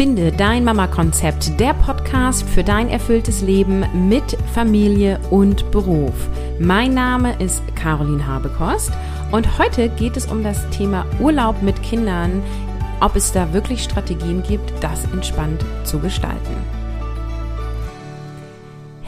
Finde dein Mama-Konzept, der Podcast für dein erfülltes Leben mit Familie und Beruf. Mein Name ist Caroline Habekost und heute geht es um das Thema Urlaub mit Kindern, ob es da wirklich Strategien gibt, das entspannt zu gestalten.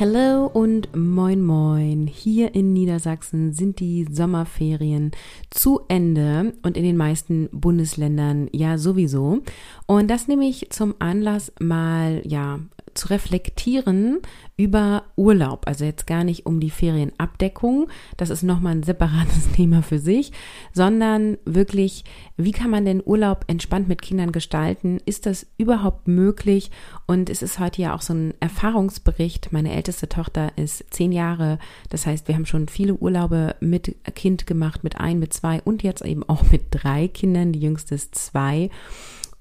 Hello und moin moin. Hier in Niedersachsen sind die Sommerferien zu Ende und in den meisten Bundesländern ja sowieso. Und das nehme ich zum Anlass mal ja zu reflektieren über Urlaub. Also jetzt gar nicht um die Ferienabdeckung, das ist nochmal ein separates Thema für sich, sondern wirklich, wie kann man denn Urlaub entspannt mit Kindern gestalten? Ist das überhaupt möglich? Und es ist heute ja auch so ein Erfahrungsbericht. Meine älteste Tochter ist zehn Jahre, das heißt, wir haben schon viele Urlaube mit Kind gemacht, mit ein, mit zwei und jetzt eben auch mit drei Kindern. Die jüngste ist zwei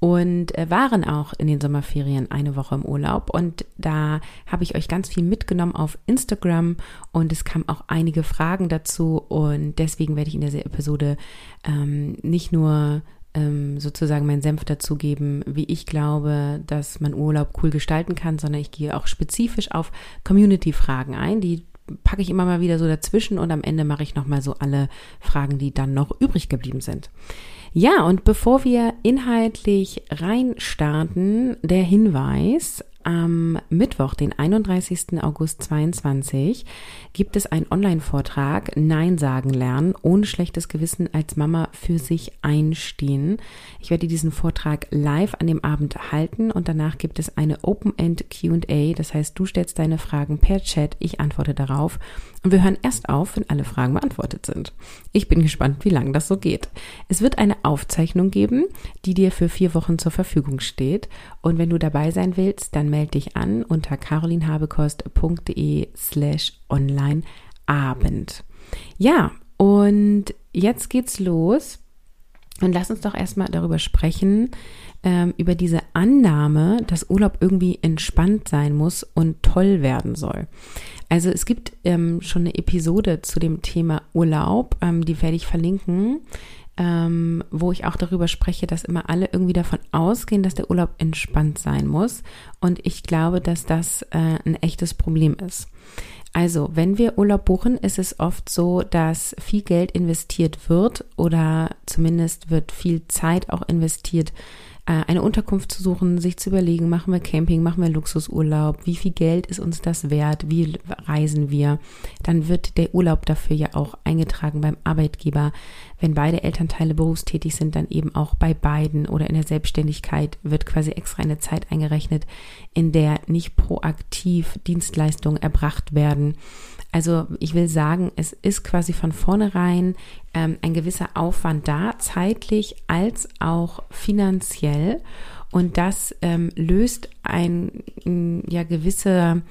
und äh, waren auch in den Sommerferien eine Woche im Urlaub. Und da habe ich euch ganz viel mitgenommen auf Instagram und es kamen auch einige Fragen dazu. Und deswegen werde ich in dieser Episode ähm, nicht nur ähm, sozusagen meinen Senf dazugeben, wie ich glaube, dass man Urlaub cool gestalten kann, sondern ich gehe auch spezifisch auf Community-Fragen ein, die packe ich immer mal wieder so dazwischen und am Ende mache ich nochmal so alle Fragen, die dann noch übrig geblieben sind. Ja, und bevor wir inhaltlich reinstarten, der Hinweis, am Mittwoch, den 31. August 22, gibt es einen Online-Vortrag Nein sagen lernen, ohne schlechtes Gewissen als Mama für sich einstehen. Ich werde diesen Vortrag live an dem Abend halten und danach gibt es eine Open-End Q&A. Das heißt, du stellst deine Fragen per Chat, ich antworte darauf und wir hören erst auf, wenn alle Fragen beantwortet sind. Ich bin gespannt, wie lange das so geht. Es wird eine Aufzeichnung geben, die dir für vier Wochen zur Verfügung steht. Und wenn du dabei sein willst, dann melde dich an unter carolinhabekost.de slash online Abend. Ja, und jetzt geht's los. Und lass uns doch erstmal darüber sprechen, ähm, über diese Annahme, dass Urlaub irgendwie entspannt sein muss und toll werden soll. Also es gibt ähm, schon eine Episode zu dem Thema Urlaub, ähm, die werde ich verlinken, ähm, wo ich auch darüber spreche, dass immer alle irgendwie davon ausgehen, dass der Urlaub entspannt sein muss. Und ich glaube, dass das äh, ein echtes Problem ist. Also, wenn wir Urlaub buchen, ist es oft so, dass viel Geld investiert wird oder zumindest wird viel Zeit auch investiert äh, eine Unterkunft zu suchen, sich zu überlegen, machen wir Camping, machen wir Luxusurlaub, wie viel Geld ist uns das wert, wie reisen wir, dann wird der Urlaub dafür ja auch eingetragen beim Arbeitgeber. Wenn beide Elternteile berufstätig sind, dann eben auch bei beiden oder in der Selbstständigkeit wird quasi extra eine Zeit eingerechnet, in der nicht proaktiv Dienstleistungen erbracht werden. Also ich will sagen, es ist quasi von vornherein ähm, ein gewisser Aufwand da, zeitlich als auch finanziell. Und das ähm, löst ein ja gewisse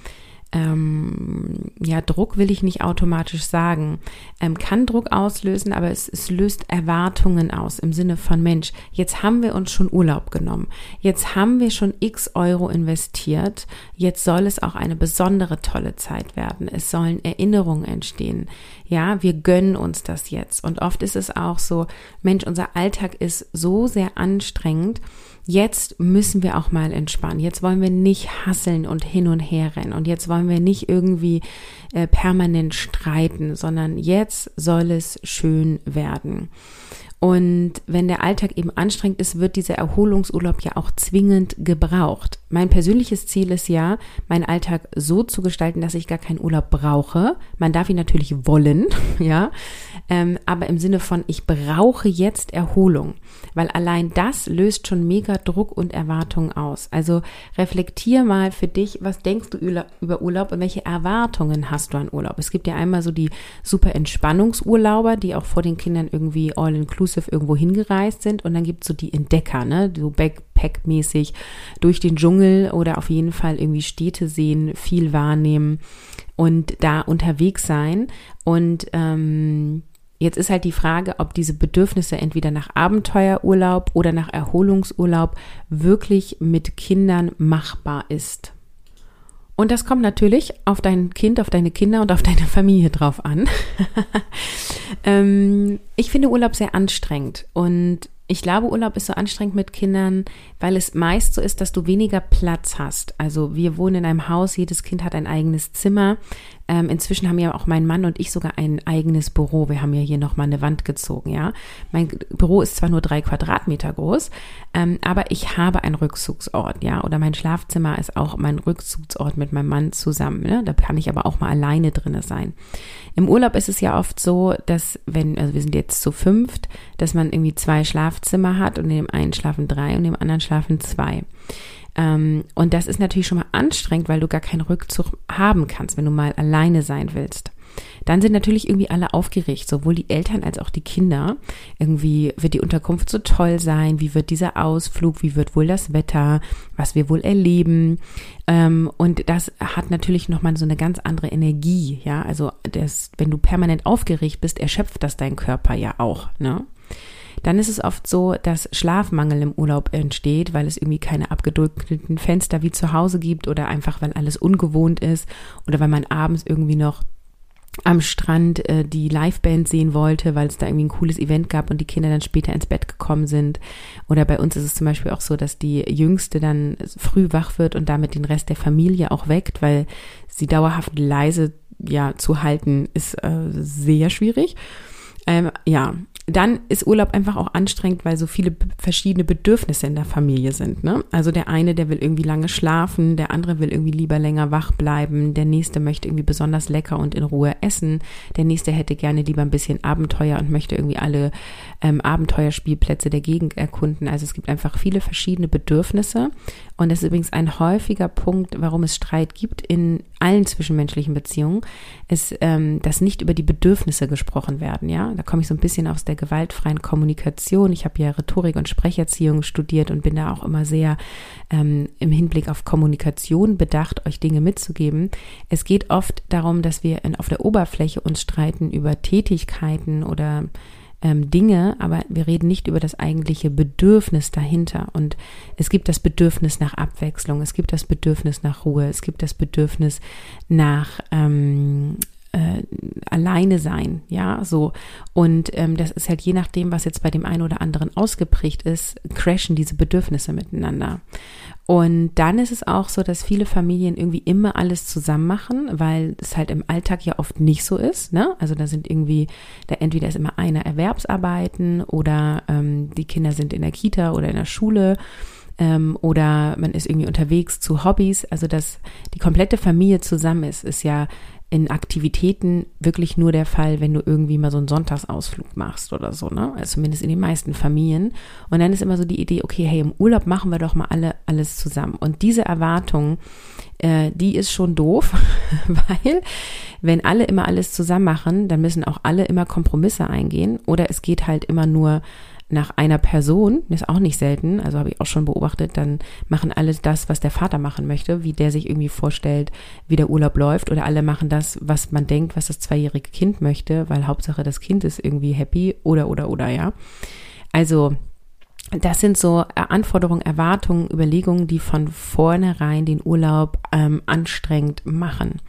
ähm, ja, Druck will ich nicht automatisch sagen, ähm, kann Druck auslösen, aber es, es löst Erwartungen aus im Sinne von Mensch, jetzt haben wir uns schon Urlaub genommen, jetzt haben wir schon x Euro investiert, jetzt soll es auch eine besondere tolle Zeit werden, es sollen Erinnerungen entstehen, ja, wir gönnen uns das jetzt. Und oft ist es auch so, Mensch, unser Alltag ist so sehr anstrengend, jetzt müssen wir auch mal entspannen. Jetzt wollen wir nicht hasseln und hin und her rennen und jetzt wollen wir nicht irgendwie äh, permanent streiten, sondern jetzt soll es schön werden. Und wenn der Alltag eben anstrengend ist, wird dieser Erholungsurlaub ja auch zwingend gebraucht. Mein persönliches Ziel ist ja, meinen Alltag so zu gestalten, dass ich gar keinen Urlaub brauche. Man darf ihn natürlich wollen, ja, ähm, aber im Sinne von, ich brauche jetzt Erholung, weil allein das löst schon mega Druck und Erwartungen aus. Also reflektier mal für dich, was denkst du über Urlaub und welche Erwartungen hast du an Urlaub? Es gibt ja einmal so die super Entspannungsurlauber, die auch vor den Kindern irgendwie all inclusive inclusive irgendwo hingereist sind und dann gibt es so die Entdecker, ne, so Backpack-mäßig durch den Dschungel oder auf jeden Fall irgendwie Städte sehen, viel wahrnehmen und da unterwegs sein und ähm, Jetzt ist halt die Frage, ob diese Bedürfnisse entweder nach Abenteuerurlaub oder nach Erholungsurlaub wirklich mit Kindern machbar ist. Und das kommt natürlich auf dein Kind, auf deine Kinder und auf deine Familie drauf an. ähm, ich finde Urlaub sehr anstrengend und ich glaube, Urlaub ist so anstrengend mit Kindern, weil es meist so ist, dass du weniger Platz hast. Also wir wohnen in einem Haus, jedes Kind hat ein eigenes Zimmer. Ähm, inzwischen haben ja auch mein Mann und ich sogar ein eigenes Büro. Wir haben ja hier nochmal eine Wand gezogen, ja. Mein Büro ist zwar nur drei Quadratmeter groß, ähm, aber ich habe einen Rückzugsort, ja. Oder mein Schlafzimmer ist auch mein Rückzugsort mit meinem Mann zusammen. Ne? Da kann ich aber auch mal alleine drinne sein. Im Urlaub ist es ja oft so, dass wenn, also wir sind jetzt zu fünft, dass man irgendwie zwei Schlafzimmer hat und in dem einen schlafen drei und in dem anderen schlafen zwei. Ähm, und das ist natürlich schon mal anstrengend, weil du gar keinen Rückzug haben kannst, wenn du mal alleine sein willst. Dann sind natürlich irgendwie alle aufgeregt, sowohl die Eltern als auch die Kinder. Irgendwie wird die Unterkunft so toll sein, wie wird dieser Ausflug, wie wird wohl das Wetter, was wir wohl erleben. Ähm, und das hat natürlich nochmal so eine ganz andere Energie, ja. Also das, wenn du permanent aufgeregt bist, erschöpft das dein Körper ja auch, ne? Dann ist es oft so, dass Schlafmangel im Urlaub entsteht, weil es irgendwie keine abgedunkelten Fenster wie zu Hause gibt oder einfach weil alles ungewohnt ist oder weil man abends irgendwie noch am Strand äh, die Liveband sehen wollte, weil es da irgendwie ein cooles Event gab und die Kinder dann später ins Bett gekommen sind. Oder bei uns ist es zum Beispiel auch so, dass die Jüngste dann früh wach wird und damit den Rest der Familie auch weckt, weil sie dauerhaft leise ja zu halten ist äh, sehr schwierig. Ähm, ja, dann ist Urlaub einfach auch anstrengend, weil so viele verschiedene Bedürfnisse in der Familie sind. Ne? Also der eine, der will irgendwie lange schlafen, der andere will irgendwie lieber länger wach bleiben, der nächste möchte irgendwie besonders lecker und in Ruhe essen, der nächste hätte gerne lieber ein bisschen Abenteuer und möchte irgendwie alle ähm, Abenteuerspielplätze der Gegend erkunden. Also es gibt einfach viele verschiedene Bedürfnisse und das ist übrigens ein häufiger Punkt, warum es Streit gibt in allen zwischenmenschlichen Beziehungen, ist, ähm, dass nicht über die Bedürfnisse gesprochen werden. Ja, da komme ich so ein bisschen aus der gewaltfreien Kommunikation. Ich habe ja Rhetorik und Sprecherziehung studiert und bin da auch immer sehr ähm, im Hinblick auf Kommunikation bedacht, euch Dinge mitzugeben. Es geht oft darum, dass wir in, auf der Oberfläche uns streiten über Tätigkeiten oder ähm, Dinge, aber wir reden nicht über das eigentliche Bedürfnis dahinter. Und es gibt das Bedürfnis nach Abwechslung, es gibt das Bedürfnis nach Ruhe, es gibt das Bedürfnis nach ähm, äh, alleine sein, ja, so. Und ähm, das ist halt je nachdem, was jetzt bei dem einen oder anderen ausgeprägt ist, crashen diese Bedürfnisse miteinander. Und dann ist es auch so, dass viele Familien irgendwie immer alles zusammen machen, weil es halt im Alltag ja oft nicht so ist. Ne? Also da sind irgendwie, da entweder ist immer einer Erwerbsarbeiten oder ähm, die Kinder sind in der Kita oder in der Schule ähm, oder man ist irgendwie unterwegs zu Hobbys. Also dass die komplette Familie zusammen ist, ist ja in Aktivitäten wirklich nur der Fall, wenn du irgendwie mal so einen Sonntagsausflug machst oder so, ne? Also zumindest in den meisten Familien. Und dann ist immer so die Idee, okay, hey, im Urlaub machen wir doch mal alle alles zusammen. Und diese Erwartung, äh, die ist schon doof, weil wenn alle immer alles zusammen machen, dann müssen auch alle immer Kompromisse eingehen oder es geht halt immer nur nach einer Person, ist auch nicht selten, also habe ich auch schon beobachtet, dann machen alle das, was der Vater machen möchte, wie der sich irgendwie vorstellt, wie der Urlaub läuft, oder alle machen das, was man denkt, was das zweijährige Kind möchte, weil Hauptsache das Kind ist irgendwie happy oder oder oder ja. Also das sind so äh, Anforderungen, Erwartungen, Überlegungen, die von vornherein den Urlaub ähm, anstrengend machen.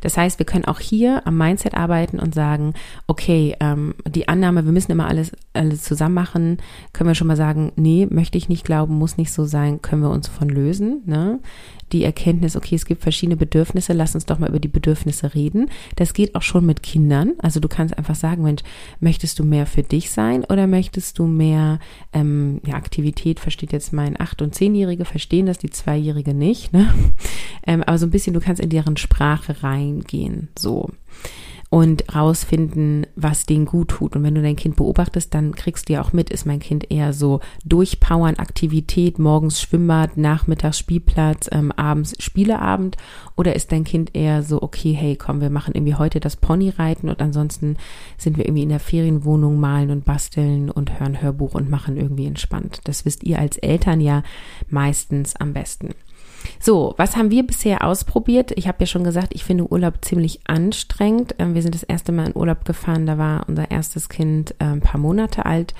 Das heißt, wir können auch hier am Mindset arbeiten und sagen, okay, ähm, die Annahme, wir müssen immer alles, alles zusammen machen, können wir schon mal sagen, nee, möchte ich nicht glauben, muss nicht so sein, können wir uns von lösen. Ne? die Erkenntnis, okay, es gibt verschiedene Bedürfnisse, lass uns doch mal über die Bedürfnisse reden. Das geht auch schon mit Kindern. Also du kannst einfach sagen, Mensch, möchtest du mehr für dich sein oder möchtest du mehr ähm, ja, Aktivität, versteht jetzt mein acht- und zehnjährige, verstehen das, die zweijährige nicht, ne? Ähm, aber so ein bisschen, du kannst in deren Sprache reingehen, so und rausfinden, was denen gut tut. Und wenn du dein Kind beobachtest, dann kriegst du ja auch mit, ist mein Kind eher so durchpowern, Aktivität, morgens Schwimmbad, nachmittags Spielplatz, ähm, abends Spieleabend oder ist dein Kind eher so, okay, hey, komm, wir machen irgendwie heute das Ponyreiten und ansonsten sind wir irgendwie in der Ferienwohnung malen und basteln und hören Hörbuch und machen irgendwie entspannt. Das wisst ihr als Eltern ja meistens am besten. So, was haben wir bisher ausprobiert? Ich habe ja schon gesagt, ich finde Urlaub ziemlich anstrengend. Ähm, wir sind das erste Mal in Urlaub gefahren, da war unser erstes Kind äh, ein paar Monate alt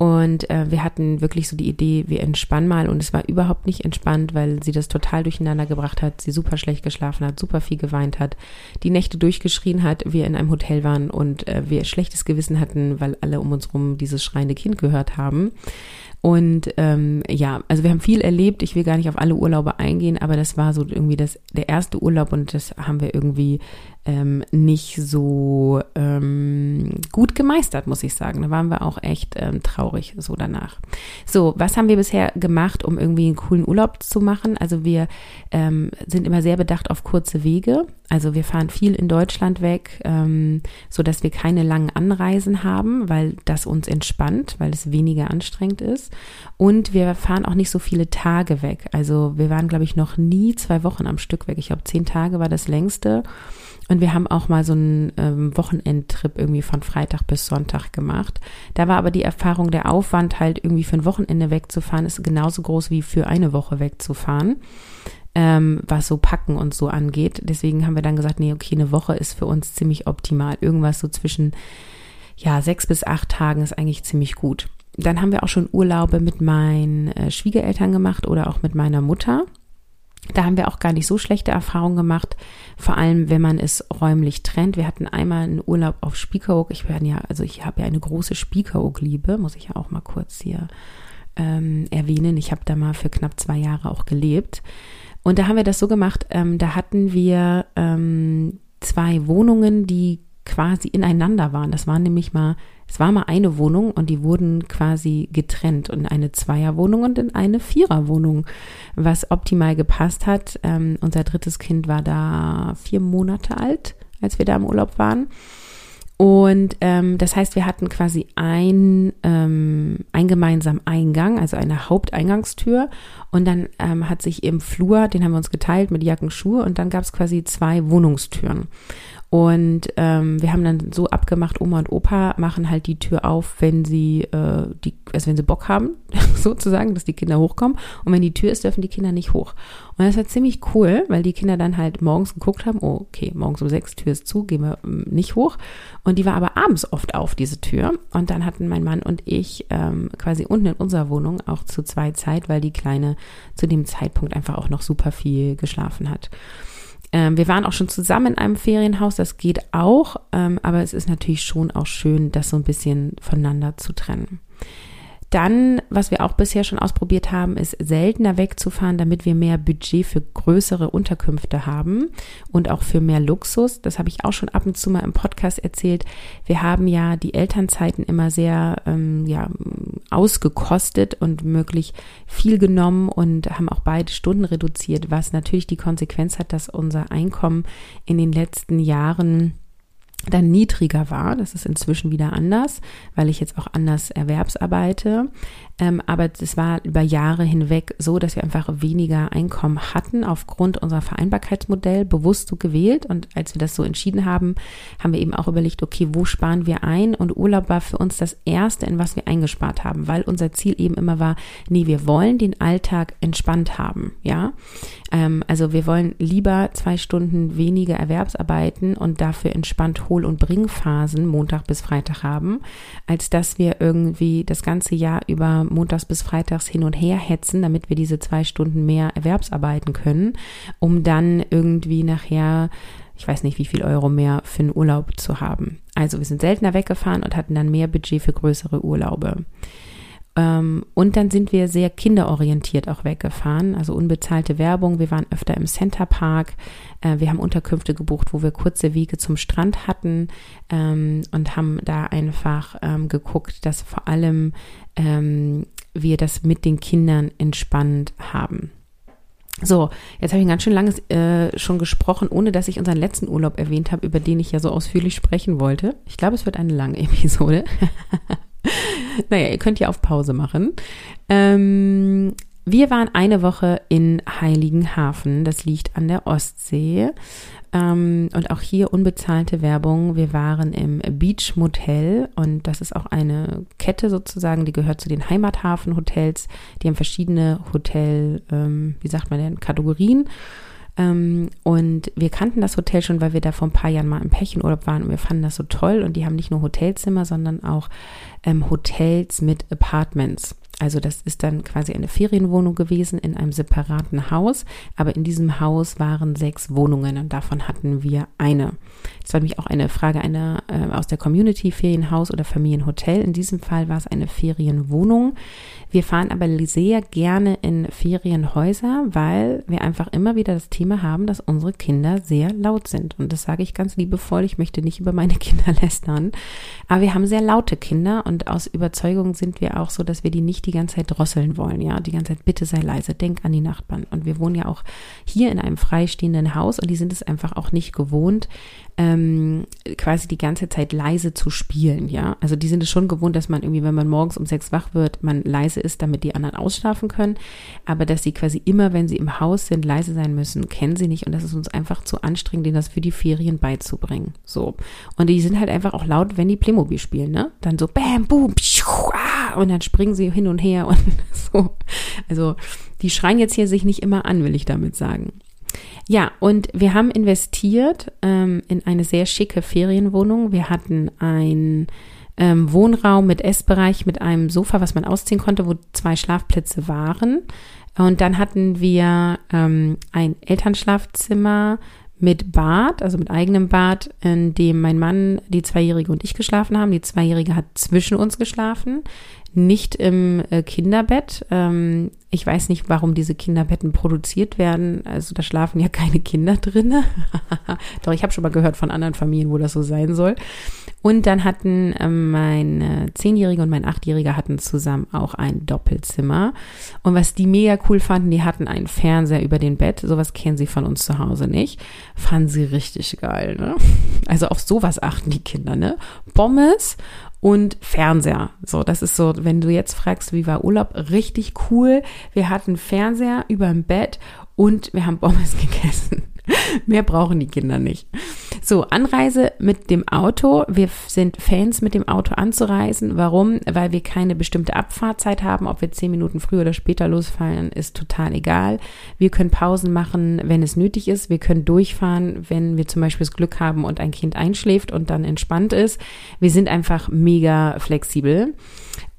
Und äh, wir hatten wirklich so die Idee, wir entspannen mal. Und es war überhaupt nicht entspannt, weil sie das total durcheinander gebracht hat. Sie super schlecht geschlafen hat, super viel geweint hat, die Nächte durchgeschrien hat, wir in einem Hotel waren und äh, wir schlechtes Gewissen hatten, weil alle um uns rum dieses schreiende Kind gehört haben. Und ähm, ja, also wir haben viel erlebt. Ich will gar nicht auf alle Urlaube eingehen, aber das war so irgendwie das der erste Urlaub und das haben wir irgendwie ähm, nicht so ähm, gut gemeistert, muss ich sagen. Da waren wir auch echt ähm, traurig so danach. So, was haben wir bisher gemacht, um irgendwie einen coolen Urlaub zu machen? Also wir ähm, sind immer sehr bedacht auf kurze Wege. Also wir fahren viel in Deutschland weg, ähm, so dass wir keine langen Anreisen haben, weil das uns entspannt, weil es weniger anstrengend ist. Und wir fahren auch nicht so viele Tage weg. Also wir waren, glaube ich, noch nie zwei Wochen am Stück weg. Ich glaube, zehn Tage war das längste. Und wir haben auch mal so einen ähm, Wochenendtrip irgendwie von Freitag bis Sonntag gemacht. Da war aber die Erfahrung, der Aufwand halt irgendwie für ein Wochenende wegzufahren, ist genauso groß wie für eine Woche wegzufahren, ähm, was so Packen und so angeht. Deswegen haben wir dann gesagt, nee, okay, eine Woche ist für uns ziemlich optimal. Irgendwas so zwischen, ja, sechs bis acht Tagen ist eigentlich ziemlich gut. Dann haben wir auch schon Urlaube mit meinen äh, Schwiegereltern gemacht oder auch mit meiner Mutter. Da haben wir auch gar nicht so schlechte Erfahrungen gemacht, vor allem wenn man es räumlich trennt. Wir hatten einmal einen Urlaub auf Spiekeroog. Ich werde ja, also ich habe ja eine große Spiekeroog-Liebe, muss ich ja auch mal kurz hier ähm, erwähnen. Ich habe da mal für knapp zwei Jahre auch gelebt. Und da haben wir das so gemacht, ähm, da hatten wir ähm, zwei Wohnungen, die quasi ineinander waren. Das waren nämlich mal, es war mal eine Wohnung und die wurden quasi getrennt in eine Zweierwohnung und in eine Viererwohnung, was optimal gepasst hat. Ähm, unser drittes Kind war da vier Monate alt, als wir da im Urlaub waren. Und ähm, das heißt, wir hatten quasi ein, ähm, ein gemeinsamen Eingang, also eine Haupteingangstür. Und dann ähm, hat sich im Flur, den haben wir uns geteilt mit Jacken, Schuhe, und dann gab es quasi zwei Wohnungstüren. Und ähm, wir haben dann so abgemacht, Oma und Opa machen halt die Tür auf, wenn sie äh, die, also wenn sie Bock haben, sozusagen, dass die Kinder hochkommen. Und wenn die Tür ist, dürfen die Kinder nicht hoch. Und das war ziemlich cool, weil die Kinder dann halt morgens geguckt haben, oh, okay, morgens um sechs Tür ist zu, gehen wir ähm, nicht hoch. Und die war aber abends oft auf, diese Tür. Und dann hatten mein Mann und ich ähm, quasi unten in unserer Wohnung auch zu zwei Zeit, weil die Kleine zu dem Zeitpunkt einfach auch noch super viel geschlafen hat. Ähm, wir waren auch schon zusammen in einem Ferienhaus, das geht auch, ähm, aber es ist natürlich schon auch schön, das so ein bisschen voneinander zu trennen. Dann, was wir auch bisher schon ausprobiert haben, ist seltener wegzufahren, damit wir mehr Budget für größere Unterkünfte haben und auch für mehr Luxus. Das habe ich auch schon ab und zu mal im Podcast erzählt. Wir haben ja die Elternzeiten immer sehr ähm, ja, ausgekostet und möglich viel genommen und haben auch beide Stunden reduziert, was natürlich die Konsequenz hat, dass unser Einkommen in den letzten Jahren dann niedriger war. Das ist inzwischen wieder anders, weil ich jetzt auch anders erwerbsarbeite. Ähm, aber es war über Jahre hinweg so, dass wir einfach weniger Einkommen hatten aufgrund unserer Vereinbarkeitsmodell bewusst so gewählt. Und als wir das so entschieden haben, haben wir eben auch überlegt, okay, wo sparen wir ein? Und Urlaub war für uns das erste, in was wir eingespart haben, weil unser Ziel eben immer war, nee, wir wollen den Alltag entspannt haben, ja. Ähm, also wir wollen lieber zwei Stunden weniger Erwerbsarbeiten und dafür entspannt Hohl- und Bringphasen Montag bis Freitag haben, als dass wir irgendwie das ganze Jahr über montags bis freitags hin und her hetzen, damit wir diese zwei Stunden mehr Erwerbsarbeiten können, um dann irgendwie nachher ich weiß nicht, wie viel Euro mehr für einen Urlaub zu haben. Also wir sind seltener weggefahren und hatten dann mehr Budget für größere Urlaube. Ähm, und dann sind wir sehr kinderorientiert auch weggefahren, also unbezahlte Werbung. Wir waren öfter im Centerpark. Äh, wir haben Unterkünfte gebucht, wo wir kurze Wege zum Strand hatten ähm, und haben da einfach ähm, geguckt, dass vor allem wir das mit den Kindern entspannt haben. So, jetzt habe ich ganz schön lange äh, schon gesprochen, ohne dass ich unseren letzten Urlaub erwähnt habe, über den ich ja so ausführlich sprechen wollte. Ich glaube, es wird eine lange Episode. naja, ihr könnt ja auf Pause machen. Ähm, wir waren eine Woche in Heiligenhafen, das liegt an der Ostsee. Ähm, und auch hier unbezahlte Werbung. Wir waren im Beach Motel und das ist auch eine Kette sozusagen, die gehört zu den Heimathafen Hotels. Die haben verschiedene Hotel, ähm, wie sagt man denn, Kategorien. Ähm, und wir kannten das Hotel schon, weil wir da vor ein paar Jahren mal im Pärchenurlaub waren und wir fanden das so toll. Und die haben nicht nur Hotelzimmer, sondern auch ähm, Hotels mit Apartments. Also das ist dann quasi eine Ferienwohnung gewesen in einem separaten Haus, aber in diesem Haus waren sechs Wohnungen und davon hatten wir eine. Das war nämlich auch eine Frage einer äh, aus der Community Ferienhaus oder Familienhotel. In diesem Fall war es eine Ferienwohnung. Wir fahren aber sehr gerne in Ferienhäuser, weil wir einfach immer wieder das Thema haben, dass unsere Kinder sehr laut sind. Und das sage ich ganz liebevoll. Ich möchte nicht über meine Kinder lästern. Aber wir haben sehr laute Kinder und aus Überzeugung sind wir auch so, dass wir die nicht die ganze Zeit drosseln wollen. Ja, die ganze Zeit, bitte sei leise, denk an die Nachbarn. Und wir wohnen ja auch hier in einem freistehenden Haus und die sind es einfach auch nicht gewohnt, ähm, quasi die ganze Zeit leise zu spielen, ja. Also die sind es schon gewohnt, dass man irgendwie, wenn man morgens um sechs wach wird, man leise ist, damit die anderen ausschlafen können. Aber dass sie quasi immer, wenn sie im Haus sind, leise sein müssen, kennen sie nicht und das ist uns einfach zu anstrengend, denen das für die Ferien beizubringen. So. Und die sind halt einfach auch laut, wenn die Playmobil spielen, ne? Dann so bam, boom, pschuh, ah, und dann springen sie hin und her und so. Also die schreien jetzt hier sich nicht immer an, will ich damit sagen. Ja, und wir haben investiert ähm, in eine sehr schicke Ferienwohnung. Wir hatten ein ähm, Wohnraum mit Essbereich, mit einem Sofa, was man ausziehen konnte, wo zwei Schlafplätze waren. Und dann hatten wir ähm, ein Elternschlafzimmer mit Bad, also mit eigenem Bad, in dem mein Mann, die Zweijährige und ich geschlafen haben. Die Zweijährige hat zwischen uns geschlafen nicht im äh, Kinderbett. Ähm, ich weiß nicht, warum diese Kinderbetten produziert werden. Also da schlafen ja keine Kinder drinne. Doch ich habe schon mal gehört von anderen Familien, wo das so sein soll. Und dann hatten ähm, mein Zehnjähriger und mein Achtjähriger hatten zusammen auch ein Doppelzimmer. Und was die mega cool fanden, die hatten einen Fernseher über den Bett. Sowas kennen sie von uns zu Hause nicht. Fanden sie richtig geil, ne? Also auf sowas achten die Kinder, ne? Pommes und Fernseher. So, das ist so, wenn du jetzt fragst, wie war Urlaub, richtig cool. Wir hatten Fernseher über dem Bett und wir haben Pommes gegessen. Mehr brauchen die Kinder nicht. So, Anreise mit dem Auto. Wir sind Fans, mit dem Auto anzureisen. Warum? Weil wir keine bestimmte Abfahrtzeit haben. Ob wir zehn Minuten früher oder später losfallen, ist total egal. Wir können Pausen machen, wenn es nötig ist. Wir können durchfahren, wenn wir zum Beispiel das Glück haben und ein Kind einschläft und dann entspannt ist. Wir sind einfach mega flexibel.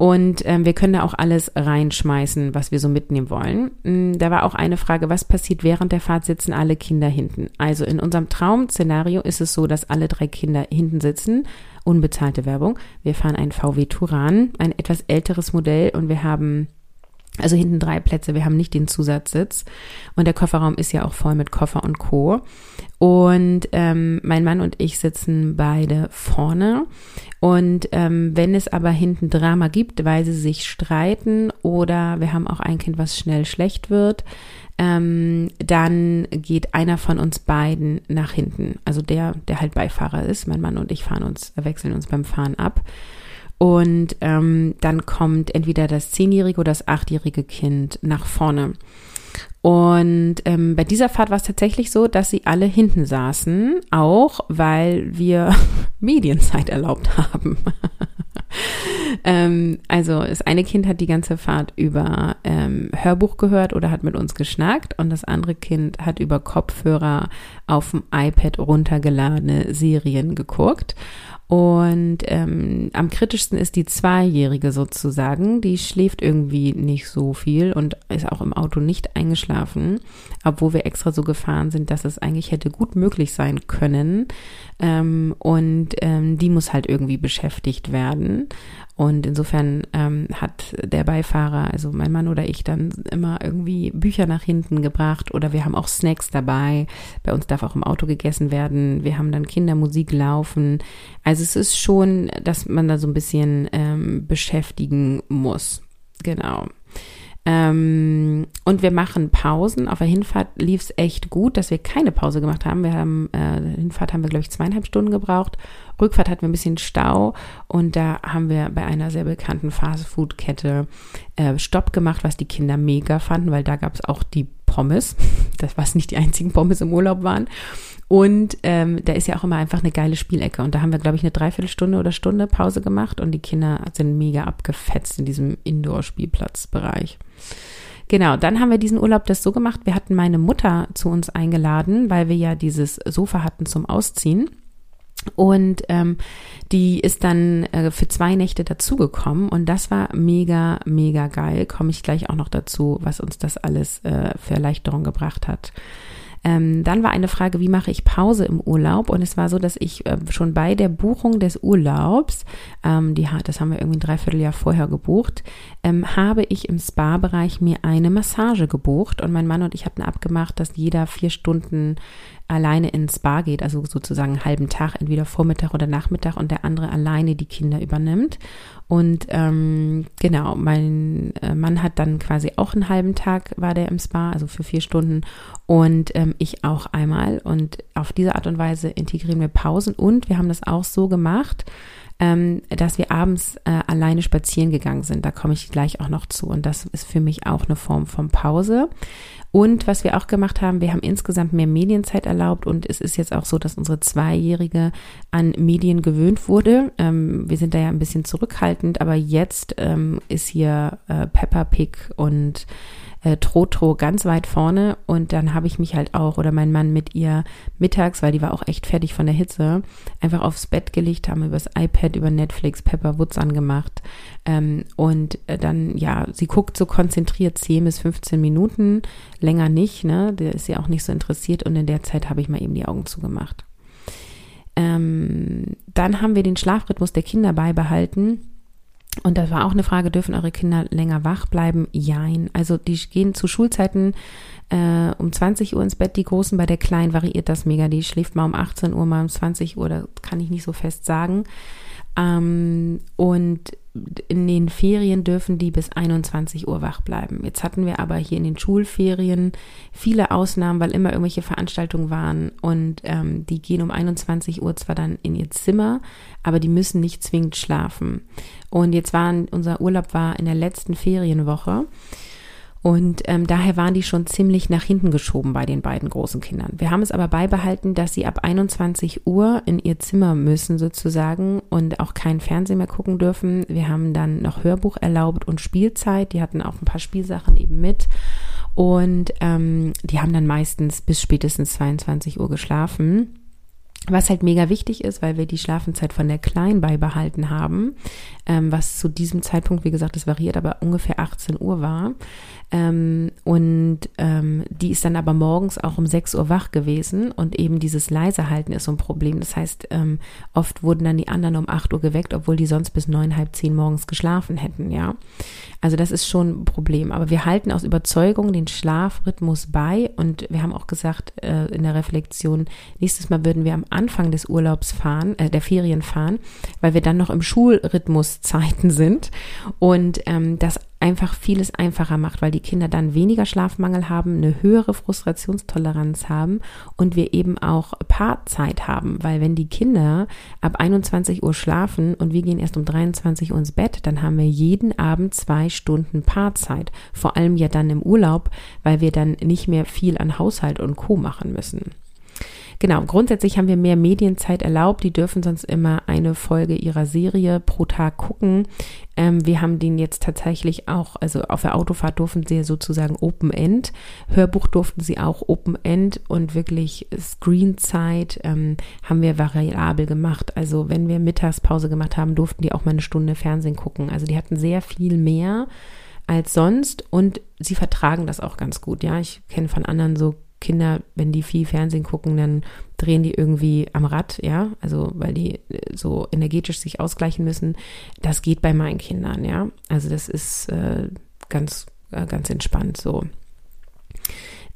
Und ähm, wir können da auch alles reinschmeißen, was wir so mitnehmen wollen. Mm, da war auch eine Frage, was passiert während der Fahrt sitzen alle Kinder hinten? Also in unserem Traum-Szenario ist es so, dass alle drei Kinder hinten sitzen. Unbezahlte Werbung. Wir fahren einen VW Turan, ein etwas älteres Modell und wir haben also hinten drei Plätze, wir haben nicht den Zusatzsitz. Und der Kofferraum ist ja auch voll mit Koffer und Co. Und ähm, mein Mann und ich sitzen beide vorne. Und ähm, wenn es aber hinten Drama gibt, weil sie sich streiten oder wir haben auch ein Kind, was schnell schlecht wird, ähm, dann geht einer von uns beiden nach hinten. Also der, der halt Beifahrer ist. Mein Mann und ich fahren uns, wechseln uns beim Fahren ab. Und ähm, dann kommt entweder das zehnjährige oder das achtjährige Kind nach vorne. Und ähm, bei dieser Fahrt war es tatsächlich so, dass sie alle hinten saßen, auch weil wir Medienzeit erlaubt haben. ähm, also das eine Kind hat die ganze Fahrt über ähm, Hörbuch gehört oder hat mit uns geschnackt und das andere Kind hat über Kopfhörer auf dem iPad runtergeladene Serien geguckt. Und ähm, am kritischsten ist die Zweijährige sozusagen. Die schläft irgendwie nicht so viel und ist auch im Auto nicht eingeschlafen, obwohl wir extra so gefahren sind, dass es eigentlich hätte gut möglich sein können. Ähm, und ähm, die muss halt irgendwie beschäftigt werden. Und insofern ähm, hat der Beifahrer, also mein Mann oder ich, dann immer irgendwie Bücher nach hinten gebracht oder wir haben auch Snacks dabei. Bei uns darf auch im Auto gegessen werden. Wir haben dann Kindermusik laufen. Also es ist schon, dass man da so ein bisschen ähm, beschäftigen muss. Genau. Ähm, und wir machen Pausen. Auf der Hinfahrt lief es echt gut, dass wir keine Pause gemacht haben. Wir haben, äh, Hinfahrt haben wir, glaube ich, zweieinhalb Stunden gebraucht. Rückfahrt hatten wir ein bisschen Stau und da haben wir bei einer sehr bekannten Fastfood-Kette äh, Stopp gemacht, was die Kinder mega fanden, weil da gab es auch die Pommes. Das was nicht die einzigen Pommes im Urlaub waren. Und ähm, da ist ja auch immer einfach eine geile Spielecke. Und da haben wir, glaube ich, eine Dreiviertelstunde oder Stunde Pause gemacht und die Kinder sind mega abgefetzt in diesem Indoor-Spielplatzbereich. Genau, dann haben wir diesen Urlaub das so gemacht, wir hatten meine Mutter zu uns eingeladen, weil wir ja dieses Sofa hatten zum Ausziehen. Und ähm, die ist dann äh, für zwei Nächte dazugekommen und das war mega, mega geil. Komme ich gleich auch noch dazu, was uns das alles äh, für Erleichterung gebracht hat. Ähm, dann war eine Frage, wie mache ich Pause im Urlaub? Und es war so, dass ich äh, schon bei der Buchung des Urlaubs, ähm, die, das haben wir irgendwie ein Dreivierteljahr vorher gebucht, ähm, habe ich im Spa-Bereich mir eine Massage gebucht. Und mein Mann und ich hatten abgemacht, dass jeder vier Stunden alleine ins Spa geht, also sozusagen einen halben Tag, entweder Vormittag oder Nachmittag und der andere alleine die Kinder übernimmt. Und ähm, genau, mein äh, Mann hat dann quasi auch einen halben Tag war der im Spa, also für vier Stunden und ähm, ich auch einmal. Und auf diese Art und Weise integrieren wir Pausen und wir haben das auch so gemacht, ähm, dass wir abends äh, alleine spazieren gegangen sind. Da komme ich gleich auch noch zu. Und das ist für mich auch eine Form von Pause. Und was wir auch gemacht haben, wir haben insgesamt mehr Medienzeit erlaubt und es ist jetzt auch so, dass unsere Zweijährige an Medien gewöhnt wurde. Ähm, wir sind da ja ein bisschen zurückhaltend, aber jetzt ähm, ist hier äh, Peppa Pig und äh, Trotro ganz weit vorne und dann habe ich mich halt auch oder mein Mann mit ihr mittags, weil die war auch echt fertig von der Hitze, einfach aufs Bett gelegt, haben übers iPad, über Netflix Pepper Woods angemacht. Ähm, und äh, dann, ja, sie guckt so konzentriert 10 bis 15 Minuten, länger nicht, ne, der ist ja auch nicht so interessiert und in der Zeit habe ich mal eben die Augen zugemacht. Ähm, dann haben wir den Schlafrhythmus der Kinder beibehalten und das war auch eine Frage, dürfen eure Kinder länger wach bleiben? Jein. Also die gehen zu Schulzeiten äh, um 20 Uhr ins Bett, die Großen, bei der Kleinen variiert das mega. Die schläft mal um 18 Uhr, mal um 20 Uhr, da kann ich nicht so fest sagen. Ähm, und in den Ferien dürfen die bis 21 Uhr wach bleiben. Jetzt hatten wir aber hier in den Schulferien viele Ausnahmen, weil immer irgendwelche Veranstaltungen waren und ähm, die gehen um 21 Uhr zwar dann in ihr Zimmer, aber die müssen nicht zwingend schlafen. Und jetzt waren, unser Urlaub war in der letzten Ferienwoche und ähm, daher waren die schon ziemlich nach hinten geschoben bei den beiden großen Kindern. Wir haben es aber beibehalten, dass sie ab 21 Uhr in ihr Zimmer müssen sozusagen und auch kein Fernsehen mehr gucken dürfen. Wir haben dann noch Hörbuch erlaubt und Spielzeit. Die hatten auch ein paar Spielsachen eben mit. Und ähm, die haben dann meistens bis spätestens 22 Uhr geschlafen. Was halt mega wichtig ist, weil wir die Schlafenszeit von der Kleinen beibehalten haben, ähm, was zu diesem Zeitpunkt, wie gesagt, es variiert, aber ungefähr 18 Uhr war. Ähm, und ähm, die ist dann aber morgens auch um 6 Uhr wach gewesen und eben dieses leise halten ist so ein Problem. Das heißt, ähm, oft wurden dann die anderen um 8 Uhr geweckt, obwohl die sonst bis neun, halb zehn morgens geschlafen hätten, ja. Also das ist schon ein Problem. Aber wir halten aus Überzeugung den Schlafrhythmus bei und wir haben auch gesagt äh, in der Reflexion, nächstes Mal würden wir am Anfang des Urlaubs fahren, äh, der Ferien fahren, weil wir dann noch im Schulrhythmuszeiten sind und ähm, das einfach vieles einfacher macht, weil die Kinder dann weniger Schlafmangel haben, eine höhere Frustrationstoleranz haben und wir eben auch Paarzeit haben, weil wenn die Kinder ab 21 Uhr schlafen und wir gehen erst um 23 Uhr ins Bett, dann haben wir jeden Abend zwei Stunden Paarzeit, vor allem ja dann im Urlaub, weil wir dann nicht mehr viel an Haushalt und Co. machen müssen. Genau, grundsätzlich haben wir mehr Medienzeit erlaubt. Die dürfen sonst immer eine Folge ihrer Serie pro Tag gucken. Ähm, wir haben den jetzt tatsächlich auch, also auf der Autofahrt durften sie sozusagen Open End. Hörbuch durften sie auch Open End und wirklich Screenzeit ähm, haben wir variabel gemacht. Also wenn wir Mittagspause gemacht haben, durften die auch mal eine Stunde Fernsehen gucken. Also die hatten sehr viel mehr als sonst und sie vertragen das auch ganz gut. Ja, ich kenne von anderen so Kinder, wenn die viel Fernsehen gucken, dann drehen die irgendwie am Rad, ja, also weil die äh, so energetisch sich ausgleichen müssen. Das geht bei meinen Kindern, ja. Also das ist äh, ganz, äh, ganz entspannt so.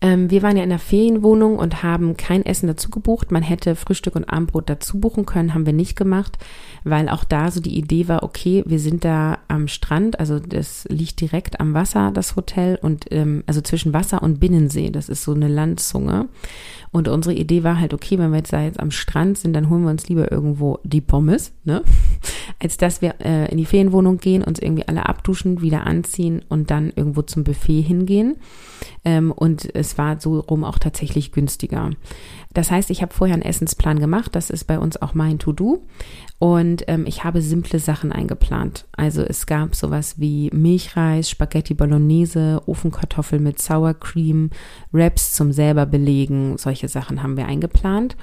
Ähm, wir waren ja in der Ferienwohnung und haben kein Essen dazu gebucht. Man hätte Frühstück und Abendbrot dazu buchen können, haben wir nicht gemacht, weil auch da so die Idee war, okay, wir sind da am Strand, also das liegt direkt am Wasser, das Hotel, und ähm, also zwischen Wasser und Binnensee, das ist so eine Landzunge. Und unsere Idee war halt, okay, wenn wir jetzt da jetzt am Strand sind, dann holen wir uns lieber irgendwo die Pommes, ne? als dass wir äh, in die Ferienwohnung gehen, uns irgendwie alle abduschen, wieder anziehen und dann irgendwo zum Buffet hingehen. Ähm, und es war so rum auch tatsächlich günstiger. Das heißt, ich habe vorher einen Essensplan gemacht. Das ist bei uns auch mein To-Do. Und ähm, ich habe simple Sachen eingeplant. Also es gab sowas wie Milchreis, Spaghetti Bolognese, Ofenkartoffel mit Sour Cream, Wraps zum selber belegen. Solche Sachen haben wir eingeplant.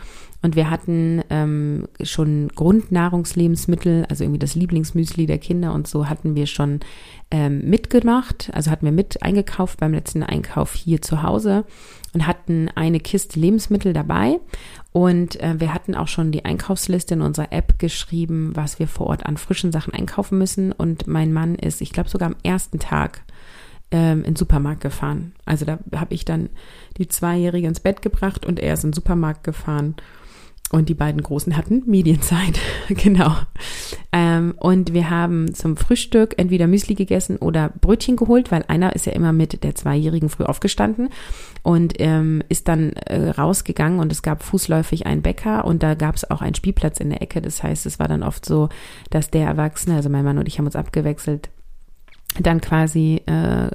Und wir hatten ähm, schon Grundnahrungslebensmittel, also irgendwie das Lieblingsmüsli der Kinder und so hatten wir schon ähm, mitgemacht. Also hatten wir mit eingekauft beim letzten Einkauf hier zu Hause und hatten eine Kiste Lebensmittel dabei. Und äh, wir hatten auch schon die Einkaufsliste in unserer App geschrieben, was wir vor Ort an frischen Sachen einkaufen müssen. Und mein Mann ist, ich glaube sogar am ersten Tag ähm, in den Supermarkt gefahren. Also da habe ich dann die Zweijährige ins Bett gebracht und er ist in den Supermarkt gefahren und die beiden Großen hatten Medienzeit, genau. Ähm, und wir haben zum Frühstück entweder Müsli gegessen oder Brötchen geholt, weil einer ist ja immer mit der Zweijährigen früh aufgestanden und ähm, ist dann äh, rausgegangen und es gab fußläufig einen Bäcker und da gab es auch einen Spielplatz in der Ecke. Das heißt, es war dann oft so, dass der Erwachsene, also mein Mann und ich haben uns abgewechselt, dann quasi äh,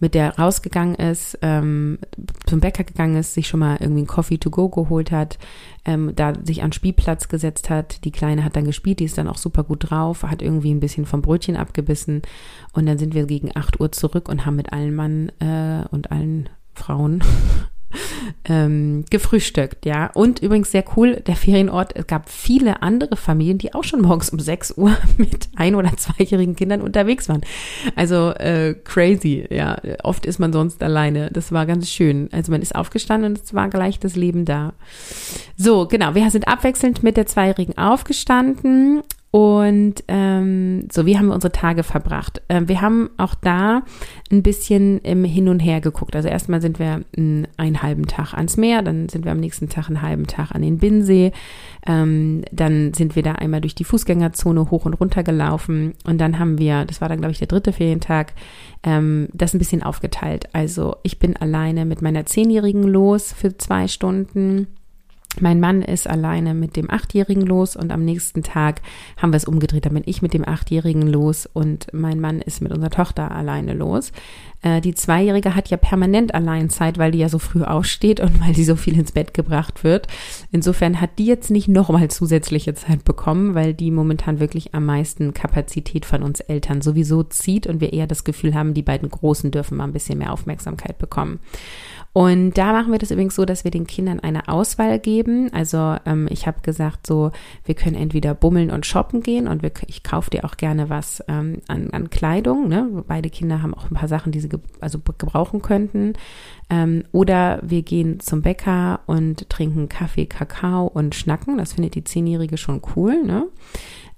mit der rausgegangen ist, ähm, zum Bäcker gegangen ist, sich schon mal irgendwie ein Coffee to go geholt hat, ähm, da sich an Spielplatz gesetzt hat. Die Kleine hat dann gespielt, die ist dann auch super gut drauf, hat irgendwie ein bisschen vom Brötchen abgebissen und dann sind wir gegen 8 Uhr zurück und haben mit allen Mann äh, und allen Frauen ähm, gefrühstückt, ja. Und übrigens sehr cool, der Ferienort, es gab viele andere Familien, die auch schon morgens um 6 Uhr mit ein- oder zweijährigen Kindern unterwegs waren. Also äh, crazy, ja. Oft ist man sonst alleine. Das war ganz schön. Also man ist aufgestanden und es war gleich das Leben da. So, genau. Wir sind abwechselnd mit der Zweijährigen aufgestanden und ähm, so, wie haben wir unsere Tage verbracht? Ähm, wir haben auch da ein bisschen im Hin und Her geguckt. Also erstmal sind wir einen halben Tag ans Meer, dann sind wir am nächsten Tag einen halben Tag an den Binnensee, ähm, dann sind wir da einmal durch die Fußgängerzone hoch und runter gelaufen und dann haben wir, das war dann glaube ich der dritte Ferientag, ähm, das ein bisschen aufgeteilt. Also ich bin alleine mit meiner Zehnjährigen los für zwei Stunden mein Mann ist alleine mit dem Achtjährigen los und am nächsten Tag haben wir es umgedreht. Da bin ich mit dem Achtjährigen los und mein Mann ist mit unserer Tochter alleine los. Äh, die Zweijährige hat ja permanent Alleinzeit, weil die ja so früh aufsteht und weil sie so viel ins Bett gebracht wird. Insofern hat die jetzt nicht nochmal zusätzliche Zeit bekommen, weil die momentan wirklich am meisten Kapazität von uns Eltern sowieso zieht und wir eher das Gefühl haben, die beiden Großen dürfen mal ein bisschen mehr Aufmerksamkeit bekommen. Und da machen wir das übrigens so, dass wir den Kindern eine Auswahl geben. Also ähm, ich habe gesagt, so wir können entweder bummeln und shoppen gehen und wir, ich kaufe dir auch gerne was ähm, an, an Kleidung. Ne? Beide Kinder haben auch ein paar Sachen, die sie ge also gebrauchen könnten. Ähm, oder wir gehen zum Bäcker und trinken Kaffee, Kakao und schnacken. Das findet die Zehnjährige schon cool. Ne?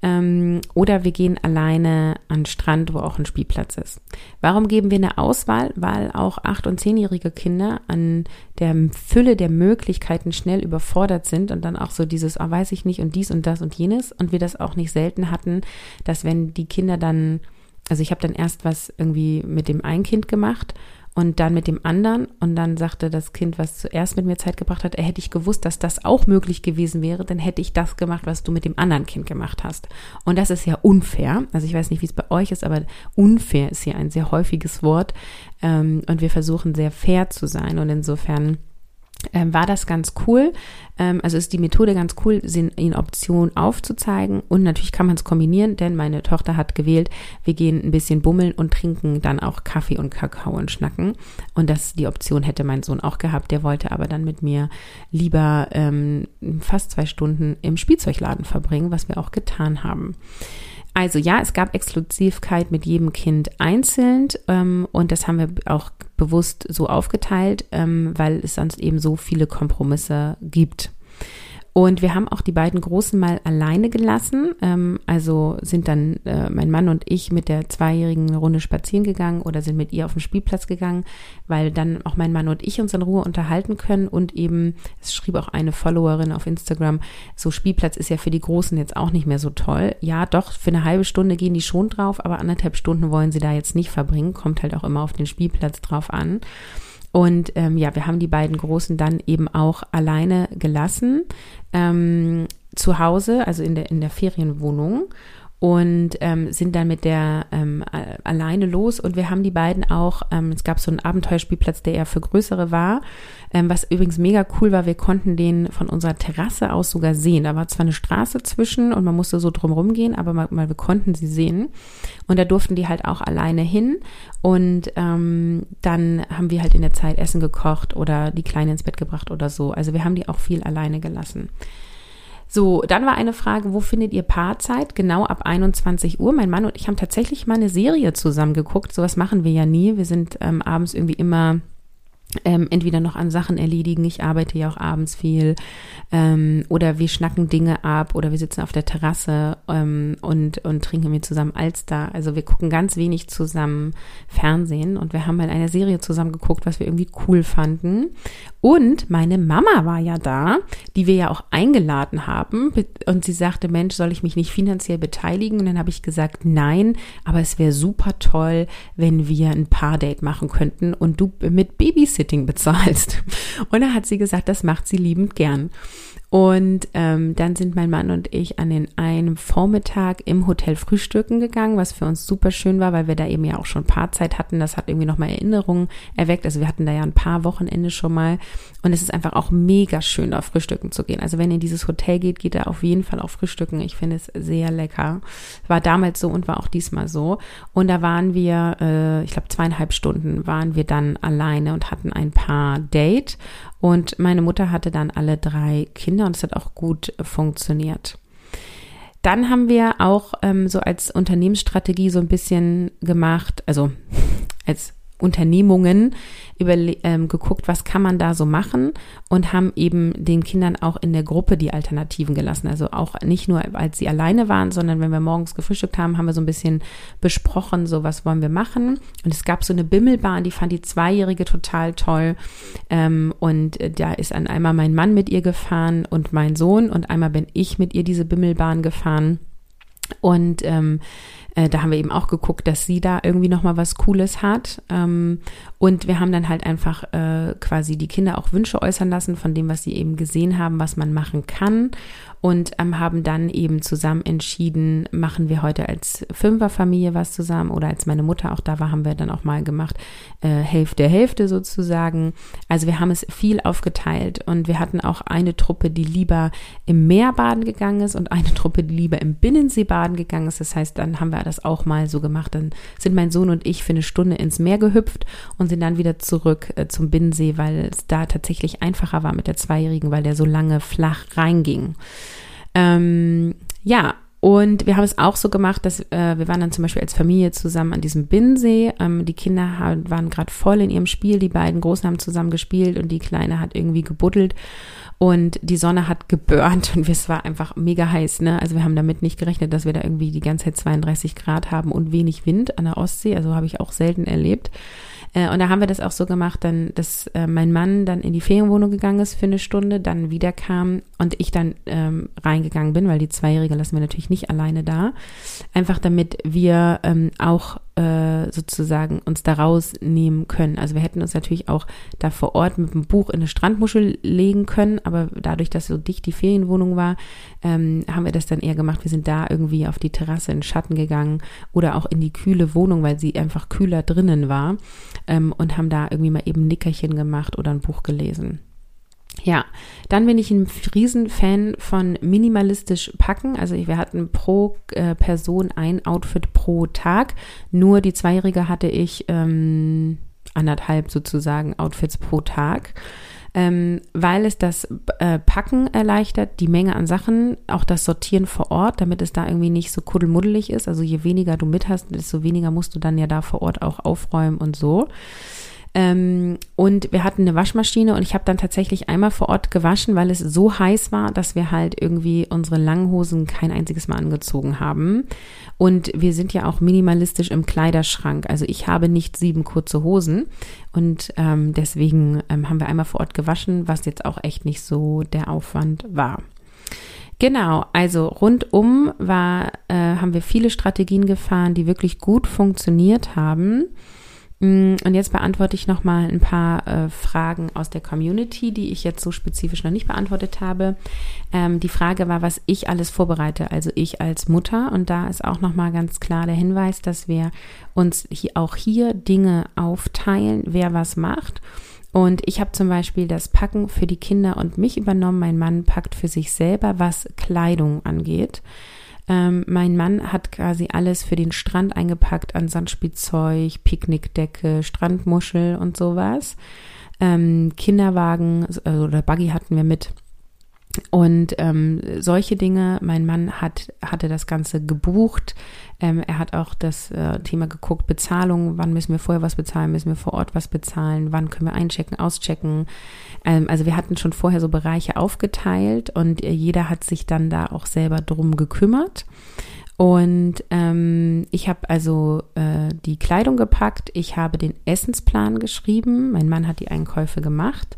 Ähm, oder wir gehen alleine an Strand, wo auch ein Spielplatz ist. Warum geben wir eine Auswahl? Weil auch acht- und zehnjährige Kinder an der Fülle der Möglichkeiten schnell überfordert sind und dann auch so dieses, ah, weiß ich nicht und dies und das und jenes. Und wir das auch nicht selten hatten, dass wenn die Kinder dann, also ich habe dann erst was irgendwie mit dem ein Kind gemacht und dann mit dem anderen. Und dann sagte das Kind, was zuerst mit mir Zeit gebracht hat, hätte ich gewusst, dass das auch möglich gewesen wäre, dann hätte ich das gemacht, was du mit dem anderen Kind gemacht hast. Und das ist ja unfair. Also ich weiß nicht, wie es bei euch ist, aber unfair ist hier ein sehr häufiges Wort. Ähm, und wir versuchen sehr fair zu sein. Und insofern ähm, war das ganz cool. Ähm, also ist die Methode ganz cool, in Optionen aufzuzeigen und natürlich kann man es kombinieren, denn meine Tochter hat gewählt, wir gehen ein bisschen bummeln und trinken dann auch Kaffee und Kakao und schnacken und das die Option hätte mein Sohn auch gehabt, der wollte aber dann mit mir lieber ähm, fast zwei Stunden im Spielzeugladen verbringen, was wir auch getan haben. Also ja, es gab Exklusivkeit mit jedem Kind einzeln ähm, und das haben wir auch bewusst so aufgeteilt, ähm, weil es sonst eben so viele Kompromisse gibt. Und wir haben auch die beiden Großen mal alleine gelassen. Ähm, also sind dann äh, mein Mann und ich mit der Zweijährigen eine Runde spazieren gegangen oder sind mit ihr auf den Spielplatz gegangen, weil dann auch mein Mann und ich uns in Ruhe unterhalten können. Und eben, es schrieb auch eine Followerin auf Instagram, so Spielplatz ist ja für die Großen jetzt auch nicht mehr so toll. Ja, doch, für eine halbe Stunde gehen die schon drauf, aber anderthalb Stunden wollen sie da jetzt nicht verbringen. Kommt halt auch immer auf den Spielplatz drauf an. Und ähm, ja, wir haben die beiden Großen dann eben auch alleine gelassen ähm, zu Hause, also in der, in der Ferienwohnung. Und ähm, sind dann mit der ähm, alleine los und wir haben die beiden auch, ähm, es gab so einen Abenteuerspielplatz, der eher für größere war, ähm, was übrigens mega cool war, wir konnten den von unserer Terrasse aus sogar sehen. Da war zwar eine Straße zwischen und man musste so drumherum gehen, aber mal, mal wir konnten sie sehen. Und da durften die halt auch alleine hin. Und ähm, dann haben wir halt in der Zeit Essen gekocht oder die Kleine ins Bett gebracht oder so. Also wir haben die auch viel alleine gelassen. So, dann war eine Frage, wo findet ihr Paarzeit? Genau ab 21 Uhr. Mein Mann und ich haben tatsächlich mal eine Serie zusammen geguckt. Sowas machen wir ja nie. Wir sind ähm, abends irgendwie immer ähm, entweder noch an Sachen erledigen, ich arbeite ja auch abends viel, ähm, oder wir schnacken Dinge ab oder wir sitzen auf der Terrasse ähm, und, und trinken mir zusammen Alster. Also wir gucken ganz wenig zusammen Fernsehen und wir haben mal eine Serie zusammen geguckt, was wir irgendwie cool fanden. Und meine Mama war ja da, die wir ja auch eingeladen haben. Und sie sagte, Mensch, soll ich mich nicht finanziell beteiligen? Und dann habe ich gesagt, nein, aber es wäre super toll, wenn wir ein Paardate machen könnten und du mit Babysitting bezahlst. Und da hat sie gesagt, das macht sie liebend gern. Und ähm, dann sind mein Mann und ich an den einen Vormittag im Hotel frühstücken gegangen, was für uns super schön war, weil wir da eben ja auch schon ein paar Zeit hatten. Das hat irgendwie nochmal Erinnerungen erweckt. Also wir hatten da ja ein paar Wochenende schon mal. Und es ist einfach auch mega schön, da frühstücken zu gehen. Also wenn ihr in dieses Hotel geht, geht da auf jeden Fall auch frühstücken. Ich finde es sehr lecker. War damals so und war auch diesmal so. Und da waren wir, äh, ich glaube zweieinhalb Stunden waren wir dann alleine und hatten ein paar Date. Und meine Mutter hatte dann alle drei Kinder und es hat auch gut funktioniert. Dann haben wir auch ähm, so als Unternehmensstrategie so ein bisschen gemacht, also als Unternehmungen über, ähm, geguckt, was kann man da so machen und haben eben den Kindern auch in der Gruppe die Alternativen gelassen. Also auch nicht nur, als sie alleine waren, sondern wenn wir morgens gefrühstückt haben, haben wir so ein bisschen besprochen, so was wollen wir machen. Und es gab so eine Bimmelbahn, die fand die Zweijährige total toll. Ähm, und äh, da ist an einmal mein Mann mit ihr gefahren und mein Sohn und einmal bin ich mit ihr diese Bimmelbahn gefahren. Und ähm, äh, da haben wir eben auch geguckt, dass sie da irgendwie nochmal was Cooles hat. Ähm, und wir haben dann halt einfach äh, quasi die Kinder auch Wünsche äußern lassen von dem, was sie eben gesehen haben, was man machen kann und ähm, haben dann eben zusammen entschieden, machen wir heute als Fünferfamilie was zusammen oder als meine Mutter auch da war, haben wir dann auch mal gemacht, äh, Hälfte, Hälfte sozusagen. Also wir haben es viel aufgeteilt und wir hatten auch eine Truppe, die lieber im Meer baden gegangen ist und eine Truppe, die lieber im Binnensee baden gegangen ist. Das heißt, dann haben wir das auch mal so gemacht. Dann sind mein Sohn und ich für eine Stunde ins Meer gehüpft und sind dann wieder zurück äh, zum Binnensee, weil es da tatsächlich einfacher war mit der Zweijährigen, weil der so lange flach reinging. Ähm, ja, und wir haben es auch so gemacht, dass äh, wir waren dann zum Beispiel als Familie zusammen an diesem Binnensee. Ähm, die Kinder haben, waren gerade voll in ihrem Spiel. Die beiden Großen haben zusammen gespielt und die Kleine hat irgendwie gebuddelt. Und die Sonne hat geburnt und es war einfach mega heiß. Ne? Also wir haben damit nicht gerechnet, dass wir da irgendwie die ganze Zeit 32 Grad haben und wenig Wind an der Ostsee. Also habe ich auch selten erlebt. Äh, und da haben wir das auch so gemacht, dann, dass äh, mein Mann dann in die Ferienwohnung gegangen ist für eine Stunde, dann wieder kam und ich dann ähm, reingegangen bin, weil die Zweijährige lassen wir natürlich nicht alleine da. Einfach damit wir ähm, auch äh, sozusagen uns da rausnehmen können. Also wir hätten uns natürlich auch da vor Ort mit dem Buch in eine Strandmuschel legen können, aber dadurch, dass so dicht die Ferienwohnung war, ähm, haben wir das dann eher gemacht. Wir sind da irgendwie auf die Terrasse in Schatten gegangen oder auch in die kühle Wohnung, weil sie einfach kühler drinnen war ähm, und haben da irgendwie mal eben Nickerchen gemacht oder ein Buch gelesen. Ja, dann bin ich ein Riesenfan von minimalistisch packen. Also wir hatten pro äh, Person ein Outfit pro Tag. Nur die Zweijährige hatte ich ähm, anderthalb sozusagen Outfits pro Tag. Ähm, weil es das äh, Packen erleichtert, die Menge an Sachen, auch das Sortieren vor Ort, damit es da irgendwie nicht so kuddelmuddelig ist. Also je weniger du mit hast, desto weniger musst du dann ja da vor Ort auch aufräumen und so. Ähm, und wir hatten eine Waschmaschine und ich habe dann tatsächlich einmal vor Ort gewaschen, weil es so heiß war, dass wir halt irgendwie unsere langen Hosen kein einziges Mal angezogen haben. Und wir sind ja auch minimalistisch im Kleiderschrank. Also ich habe nicht sieben kurze Hosen und ähm, deswegen ähm, haben wir einmal vor Ort gewaschen, was jetzt auch echt nicht so der Aufwand war. Genau, also rundum war, äh, haben wir viele Strategien gefahren, die wirklich gut funktioniert haben. Mm, und jetzt beantworte ich noch mal ein paar äh, Fragen aus der Community, die ich jetzt so spezifisch noch nicht beantwortet habe. Ähm, die Frage war, was ich alles vorbereite, also ich als Mutter. Und da ist auch noch mal ganz klar der Hinweis, dass wir uns hier, auch hier Dinge aufteilen, wer was macht. Und ich habe zum Beispiel das Packen für die Kinder und mich übernommen. Mein Mann packt für sich selber, was Kleidung angeht. Ähm, mein Mann hat quasi alles für den Strand eingepackt an Sandspielzeug, Picknickdecke, Strandmuschel und sowas. Ähm, Kinderwagen also, oder Buggy hatten wir mit. Und ähm, solche Dinge, mein Mann hat, hatte das Ganze gebucht. Ähm, er hat auch das äh, Thema geguckt, Bezahlung, wann müssen wir vorher was bezahlen, müssen wir vor Ort was bezahlen, wann können wir einchecken, auschecken. Ähm, also wir hatten schon vorher so Bereiche aufgeteilt und äh, jeder hat sich dann da auch selber drum gekümmert. Und ähm, ich habe also äh, die Kleidung gepackt, ich habe den Essensplan geschrieben, mein Mann hat die Einkäufe gemacht.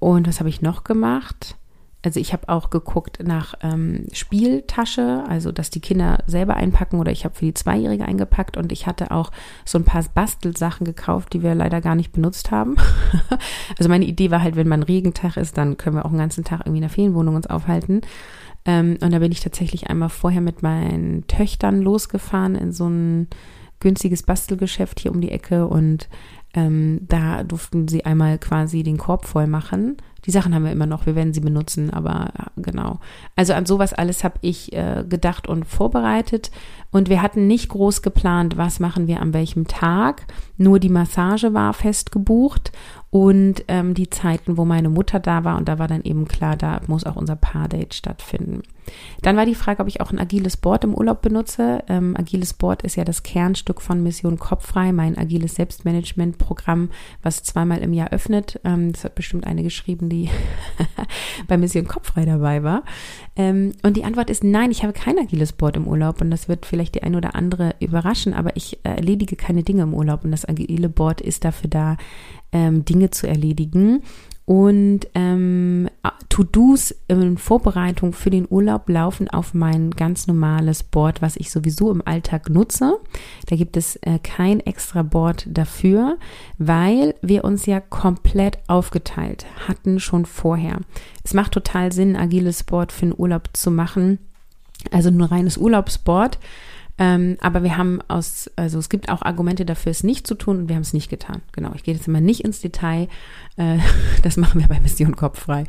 Und was habe ich noch gemacht? Also ich habe auch geguckt nach ähm, Spieltasche, also dass die Kinder selber einpacken oder ich habe für die Zweijährige eingepackt und ich hatte auch so ein paar Bastelsachen gekauft, die wir leider gar nicht benutzt haben. also meine Idee war halt, wenn man Regentag ist, dann können wir auch einen ganzen Tag irgendwie in der Ferienwohnung uns aufhalten. Ähm, und da bin ich tatsächlich einmal vorher mit meinen Töchtern losgefahren in so ein günstiges Bastelgeschäft hier um die Ecke und ähm, da durften sie einmal quasi den Korb voll machen. Die Sachen haben wir immer noch, wir werden sie benutzen, aber äh, genau. Also an sowas alles habe ich äh, gedacht und vorbereitet. Und wir hatten nicht groß geplant, was machen wir an welchem Tag. Nur die Massage war fest gebucht und ähm, die Zeiten, wo meine Mutter da war. Und da war dann eben klar, da muss auch unser Paardate stattfinden. Dann war die Frage, ob ich auch ein agiles Board im Urlaub benutze. Ähm, agiles Board ist ja das Kernstück von Mission Kopffrei, mein agiles Selbstmanagement-Programm, was zweimal im Jahr öffnet. Ähm, das hat bestimmt eine geschrieben, die bei Mission Kopffrei dabei war. Ähm, und die Antwort ist nein, ich habe kein agiles Board im Urlaub. Und das wird vielleicht die eine oder andere überraschen, aber ich äh, erledige keine Dinge im Urlaub. Und das agile Board ist dafür da, ähm, Dinge zu erledigen. Und ähm, To-Dos in Vorbereitung für den Urlaub laufen auf mein ganz normales Board, was ich sowieso im Alltag nutze. Da gibt es äh, kein extra Board dafür, weil wir uns ja komplett aufgeteilt hatten schon vorher. Es macht total Sinn, ein agiles Board für den Urlaub zu machen. Also nur reines Urlaubsboard ähm, aber wir haben aus, also es gibt auch Argumente dafür, es nicht zu tun und wir haben es nicht getan. Genau, ich gehe jetzt immer nicht ins Detail. Äh, das machen wir bei Mission Kopffrei.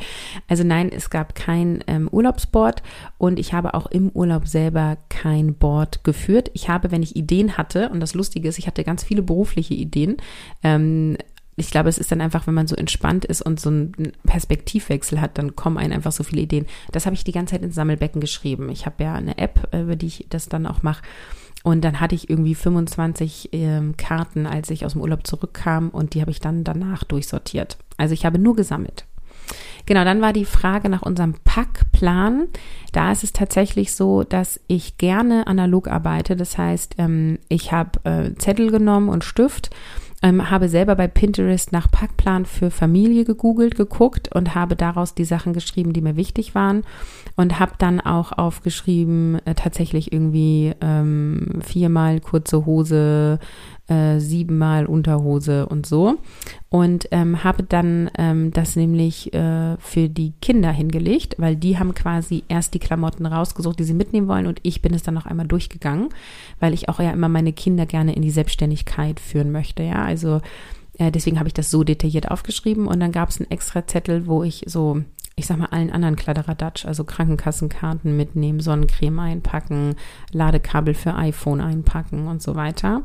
Also nein, es gab kein ähm, Urlaubsboard und ich habe auch im Urlaub selber kein Board geführt. Ich habe, wenn ich Ideen hatte, und das Lustige ist, ich hatte ganz viele berufliche Ideen, ähm, ich glaube, es ist dann einfach, wenn man so entspannt ist und so einen Perspektivwechsel hat, dann kommen einem einfach so viele Ideen. Das habe ich die ganze Zeit ins Sammelbecken geschrieben. Ich habe ja eine App, über die ich das dann auch mache. Und dann hatte ich irgendwie 25 ähm, Karten, als ich aus dem Urlaub zurückkam und die habe ich dann danach durchsortiert. Also ich habe nur gesammelt. Genau, dann war die Frage nach unserem Packplan. Da ist es tatsächlich so, dass ich gerne analog arbeite. Das heißt, ähm, ich habe äh, Zettel genommen und Stift ähm, habe selber bei Pinterest nach Packplan für Familie gegoogelt, geguckt und habe daraus die Sachen geschrieben, die mir wichtig waren. Und habe dann auch aufgeschrieben, äh, tatsächlich irgendwie ähm, viermal kurze Hose, äh, siebenmal Unterhose und so. Und ähm, habe dann ähm, das nämlich äh, für die Kinder hingelegt, weil die haben quasi erst die Klamotten rausgesucht, die sie mitnehmen wollen und ich bin es dann noch einmal durchgegangen, weil ich auch ja immer meine Kinder gerne in die Selbstständigkeit führen möchte. Ja, also äh, deswegen habe ich das so detailliert aufgeschrieben und dann gab es einen extra Zettel, wo ich so ich sag mal, allen anderen Kladderadatsch, also Krankenkassenkarten mitnehmen, Sonnencreme einpacken, Ladekabel für iPhone einpacken und so weiter.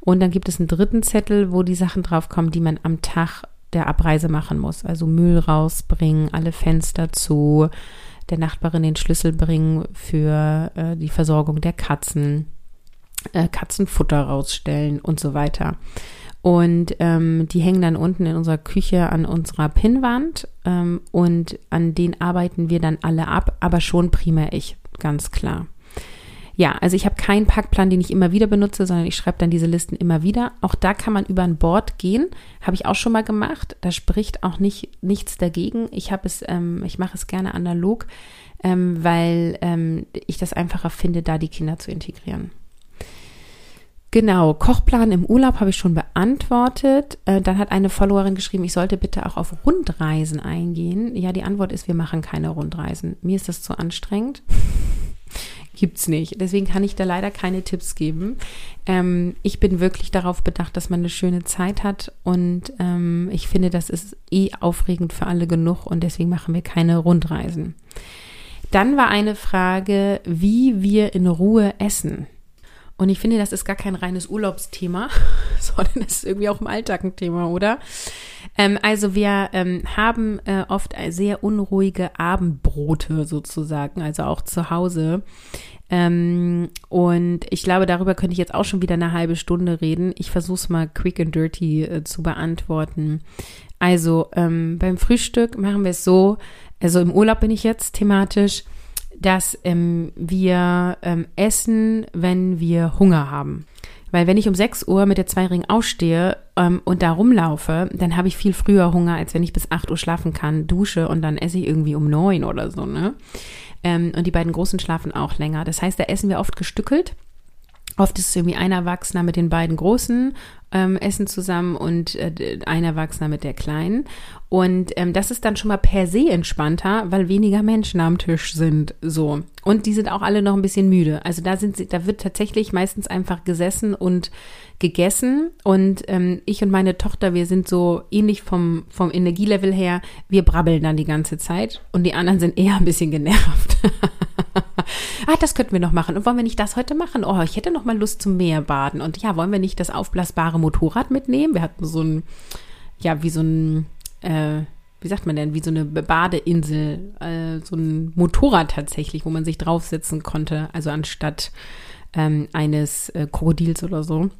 Und dann gibt es einen dritten Zettel, wo die Sachen draufkommen, die man am Tag der Abreise machen muss. Also Müll rausbringen, alle Fenster zu, der Nachbarin den Schlüssel bringen für äh, die Versorgung der Katzen, äh, Katzenfutter rausstellen und so weiter. Und ähm, die hängen dann unten in unserer Küche an unserer Pinnwand ähm, und an denen arbeiten wir dann alle ab, aber schon primär ich, ganz klar. Ja, also ich habe keinen Packplan, den ich immer wieder benutze, sondern ich schreibe dann diese Listen immer wieder. Auch da kann man über ein Board gehen, habe ich auch schon mal gemacht. Da spricht auch nicht nichts dagegen. Ich habe es, ähm, ich mache es gerne analog, ähm, weil ähm, ich das einfacher finde, da die Kinder zu integrieren. Genau, Kochplan im Urlaub habe ich schon beantwortet. Äh, dann hat eine Followerin geschrieben, ich sollte bitte auch auf Rundreisen eingehen. Ja, die Antwort ist, wir machen keine Rundreisen. Mir ist das zu anstrengend. Gibt's nicht. Deswegen kann ich da leider keine Tipps geben. Ähm, ich bin wirklich darauf bedacht, dass man eine schöne Zeit hat und ähm, ich finde, das ist eh aufregend für alle genug und deswegen machen wir keine Rundreisen. Dann war eine Frage, wie wir in Ruhe essen. Und ich finde, das ist gar kein reines Urlaubsthema, sondern das ist irgendwie auch im Alltag ein Thema, oder? Ähm, also wir ähm, haben äh, oft sehr unruhige Abendbrote sozusagen, also auch zu Hause. Ähm, und ich glaube, darüber könnte ich jetzt auch schon wieder eine halbe Stunde reden. Ich versuche es mal quick and dirty äh, zu beantworten. Also ähm, beim Frühstück machen wir es so, also im Urlaub bin ich jetzt thematisch dass ähm, wir ähm, essen, wenn wir Hunger haben. Weil wenn ich um 6 Uhr mit der Zweiring ausstehe ähm, und da rumlaufe, dann habe ich viel früher Hunger, als wenn ich bis 8 Uhr schlafen kann, dusche und dann esse ich irgendwie um 9 oder so, ne? Ähm, und die beiden Großen schlafen auch länger. Das heißt, da essen wir oft gestückelt. Oft ist es irgendwie ein Erwachsener mit den beiden Großen ähm, essen zusammen und äh, ein Erwachsener mit der Kleinen. Und ähm, das ist dann schon mal per se entspannter, weil weniger Menschen am Tisch sind. So. Und die sind auch alle noch ein bisschen müde. Also da sind sie, da wird tatsächlich meistens einfach gesessen und gegessen. Und ähm, ich und meine Tochter, wir sind so ähnlich vom, vom Energielevel her, wir brabbeln dann die ganze Zeit und die anderen sind eher ein bisschen genervt. ah, das könnten wir noch machen. Und wollen wir nicht das heute machen? Oh, ich hätte noch mal Lust zum Meerbaden. Und ja, wollen wir nicht das aufblasbare Motorrad mitnehmen? Wir hatten so ein, ja, wie so ein, äh, wie sagt man denn, wie so eine Badeinsel, äh, so ein Motorrad tatsächlich, wo man sich draufsetzen konnte, also anstatt ähm, eines äh, Krokodils oder so.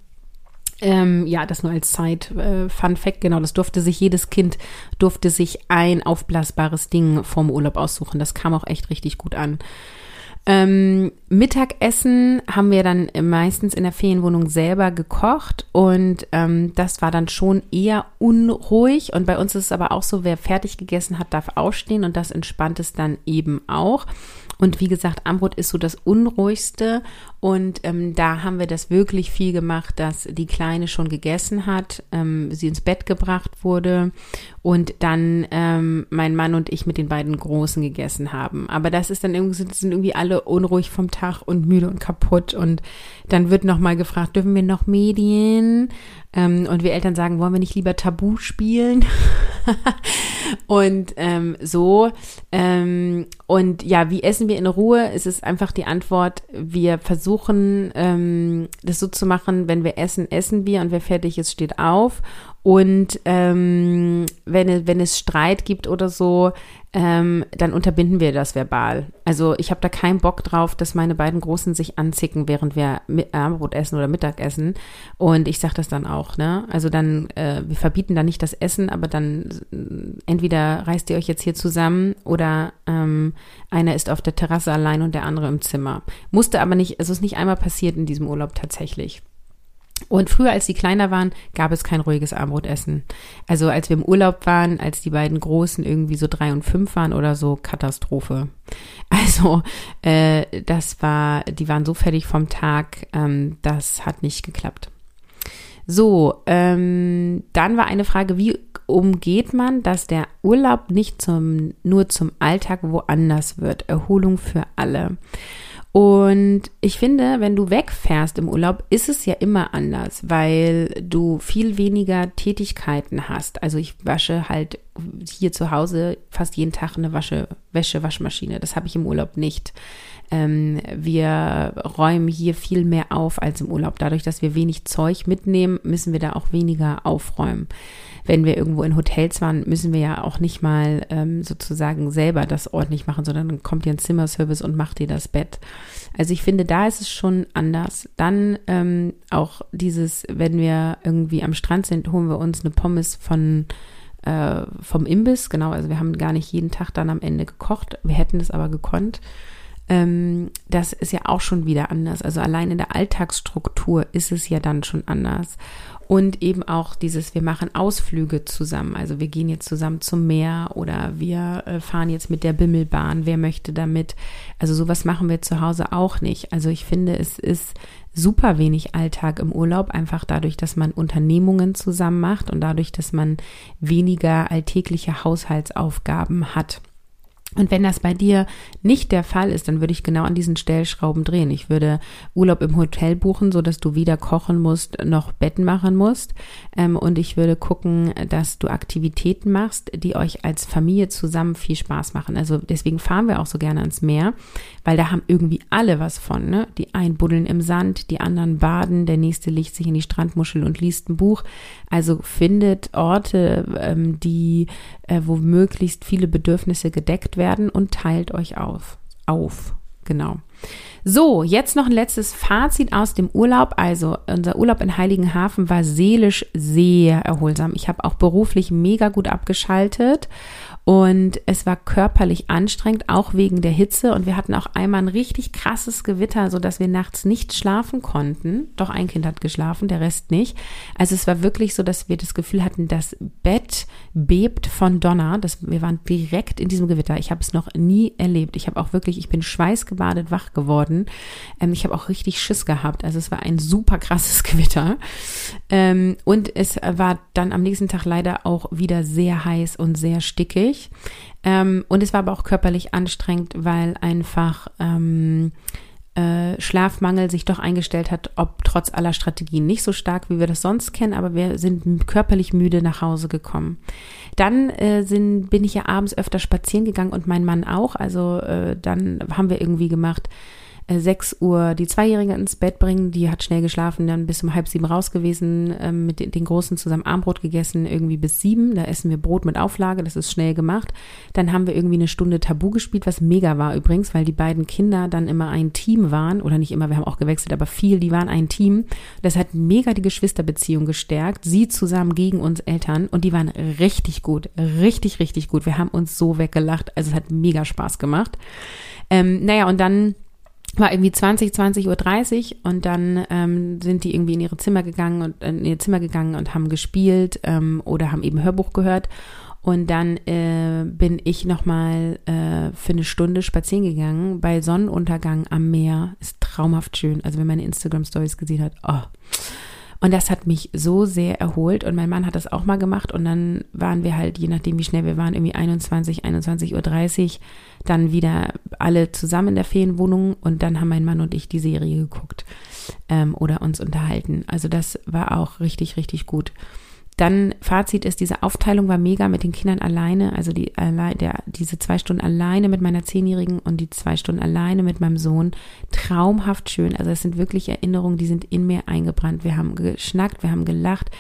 Ähm, ja, das nur als Zeit äh, Fun Fact, genau, das durfte sich jedes Kind durfte sich ein aufblasbares Ding vorm Urlaub aussuchen. Das kam auch echt richtig gut an. Ähm, Mittagessen haben wir dann meistens in der Ferienwohnung selber gekocht und ähm, das war dann schon eher unruhig. Und bei uns ist es aber auch so, wer fertig gegessen hat, darf aufstehen und das entspannt es dann eben auch. Und wie gesagt, Ambrot ist so das Unruhigste. Und ähm, da haben wir das wirklich viel gemacht, dass die Kleine schon gegessen hat, ähm, sie ins Bett gebracht wurde und dann ähm, mein Mann und ich mit den beiden Großen gegessen haben. Aber das ist dann irgendwie, sind irgendwie alle unruhig vom Tag und müde und kaputt. Und dann wird nochmal gefragt, dürfen wir noch Medien? Ähm, und wir Eltern sagen, wollen wir nicht lieber Tabu spielen? und ähm, so. Ähm, und ja, wie essen wir in Ruhe? Es ist einfach die Antwort, wir versuchen ähm, das so zu machen, wenn wir essen, essen wir und wer fertig ist, steht auf. Und ähm, wenn, wenn es Streit gibt oder so, ähm, dann unterbinden wir das verbal. Also ich habe da keinen Bock drauf, dass meine beiden Großen sich anzicken, während wir Abendbrot essen oder Mittagessen. Und ich sage das dann auch. Ne? Also dann, äh, wir verbieten da nicht das Essen, aber dann äh, entweder reißt ihr euch jetzt hier zusammen oder ähm, einer ist auf der Terrasse allein und der andere im Zimmer. Musste aber nicht, also es ist nicht einmal passiert in diesem Urlaub tatsächlich. Und früher, als sie kleiner waren, gab es kein ruhiges Abendbrotessen. Also als wir im Urlaub waren, als die beiden Großen irgendwie so drei und fünf waren oder so, Katastrophe. Also äh, das war, die waren so fertig vom Tag, ähm, das hat nicht geklappt. So, ähm, dann war eine Frage, wie umgeht man, dass der Urlaub nicht zum, nur zum Alltag woanders wird? Erholung für alle. Und ich finde, wenn du wegfährst im Urlaub, ist es ja immer anders, weil du viel weniger Tätigkeiten hast. Also ich wasche halt hier zu Hause fast jeden Tag eine Wasche, Wäsche, Waschmaschine. Das habe ich im Urlaub nicht. Ähm, wir räumen hier viel mehr auf als im Urlaub. Dadurch, dass wir wenig Zeug mitnehmen, müssen wir da auch weniger aufräumen wenn wir irgendwo in Hotels waren, müssen wir ja auch nicht mal ähm, sozusagen selber das ordentlich machen, sondern dann kommt dir ein Zimmerservice und macht dir das Bett. Also ich finde, da ist es schon anders. Dann ähm, auch dieses, wenn wir irgendwie am Strand sind, holen wir uns eine Pommes von äh, vom Imbiss, genau, also wir haben gar nicht jeden Tag dann am Ende gekocht, wir hätten es aber gekonnt. ähm, das ist ja auch schon wieder anders. Also allein in der Alltagsstruktur ist es ja dann schon anders. Und eben auch dieses, wir machen Ausflüge zusammen. Also wir gehen jetzt zusammen zum Meer oder wir äh, fahren jetzt mit der Bimmelbahn. Wer möchte damit? Also sowas machen wir zu Hause auch nicht. Also ich finde, es ist super wenig Alltag im Urlaub, einfach dadurch, dass man Unternehmungen zusammen macht und dadurch, dass man weniger alltägliche Haushaltsaufgaben hat. Und wenn das bei dir nicht der Fall ist, dann würde ich genau an diesen Stellschrauben drehen. Ich würde Urlaub im Hotel buchen, so dass du weder kochen musst noch Betten machen musst. Ähm, und ich würde gucken, dass du Aktivitäten machst, die euch als Familie zusammen viel Spaß machen. Also deswegen fahren wir auch so gerne ans Meer, weil da haben irgendwie alle was von. Ne? Die einen buddeln im Sand, die anderen baden, der nächste legt sich in die Strandmuschel und liest ein Buch. Also findet Orte, ähm, die, äh, wo möglichst viele Bedürfnisse gedeckt werden und teilt euch auf. Auf, genau. So, jetzt noch ein letztes Fazit aus dem Urlaub. Also, unser Urlaub in Heiligenhafen war seelisch sehr erholsam. Ich habe auch beruflich mega gut abgeschaltet und es war körperlich anstrengend, auch wegen der Hitze. Und wir hatten auch einmal ein richtig krasses Gewitter, so dass wir nachts nicht schlafen konnten. Doch ein Kind hat geschlafen, der Rest nicht. Also es war wirklich so, dass wir das Gefühl hatten, das Bett bebt von Donner. Das, wir waren direkt in diesem Gewitter. Ich habe es noch nie erlebt. Ich habe auch wirklich, ich bin schweißgebadet wach geworden. Ähm, ich habe auch richtig Schiss gehabt. Also es war ein super krasses Gewitter. Ähm, und es war dann am nächsten Tag leider auch wieder sehr heiß und sehr stickig durch. Ähm, und es war aber auch körperlich anstrengend, weil einfach ähm, äh, Schlafmangel sich doch eingestellt hat, ob trotz aller Strategien nicht so stark, wie wir das sonst kennen, aber wir sind körperlich müde nach Hause gekommen. Dann äh, sind, bin ich ja abends öfter spazieren gegangen und mein Mann auch. Also äh, dann haben wir irgendwie gemacht, 6 äh, Uhr die Zweijährige ins Bett bringen. Die hat schnell geschlafen, dann bis um halb sieben raus gewesen, ähm, mit den Großen zusammen Armbrot gegessen, irgendwie bis sieben. Da essen wir Brot mit Auflage, das ist schnell gemacht. Dann haben wir irgendwie eine Stunde Tabu gespielt, was mega war übrigens, weil die beiden Kinder dann immer ein Team waren, oder nicht immer, wir haben auch gewechselt, aber viel, die waren ein Team. Das hat mega die Geschwisterbeziehung gestärkt. Sie zusammen gegen uns Eltern und die waren richtig gut, richtig, richtig gut. Wir haben uns so weggelacht, also es hat mega Spaß gemacht. Ähm, naja, und dann war irgendwie 20, 20 Uhr 30 und dann ähm, sind die irgendwie in ihre Zimmer gegangen und in ihr Zimmer gegangen und haben gespielt ähm, oder haben eben Hörbuch gehört. Und dann äh, bin ich nochmal äh, für eine Stunde spazieren gegangen bei Sonnenuntergang am Meer. Ist traumhaft schön. Also wenn man Instagram Stories gesehen hat, oh. Und das hat mich so sehr erholt. Und mein Mann hat das auch mal gemacht. Und dann waren wir halt, je nachdem wie schnell wir waren, irgendwie 21, 21.30 Uhr, dann wieder alle zusammen in der Ferienwohnung. Und dann haben mein Mann und ich die Serie geguckt ähm, oder uns unterhalten. Also das war auch richtig, richtig gut. Dann Fazit ist, diese Aufteilung war mega mit den Kindern alleine, also die, der, diese zwei Stunden alleine mit meiner Zehnjährigen und die zwei Stunden alleine mit meinem Sohn. Traumhaft schön. Also es sind wirklich Erinnerungen, die sind in mir eingebrannt. Wir haben geschnackt, wir haben gelacht,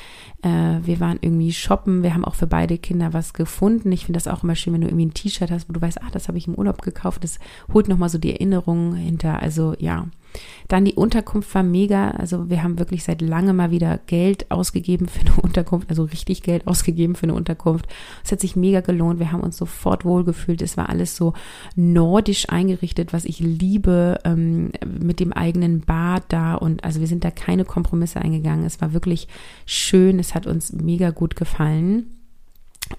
äh, wir waren irgendwie shoppen, wir haben auch für beide Kinder was gefunden. Ich finde das auch immer schön, wenn du irgendwie ein T-Shirt hast, wo du weißt, ach, das habe ich im Urlaub gekauft. Das holt nochmal so die Erinnerungen hinter. Also ja, dann die Unterkunft war mega. Also wir haben wirklich seit langem mal wieder Geld ausgegeben für eine Unterkunft, also richtig Geld ausgegeben für eine Unterkunft. Es hat sich mega gelohnt. Wir haben uns sofort wohlgefühlt. Es war alles so nordisch eingerichtet, was ich liebe, ähm, mit dem eigenen Bad da. Und also wir sind da keine Kompromisse eingegangen. Es war wirklich schön. Es hat uns mega gut gefallen.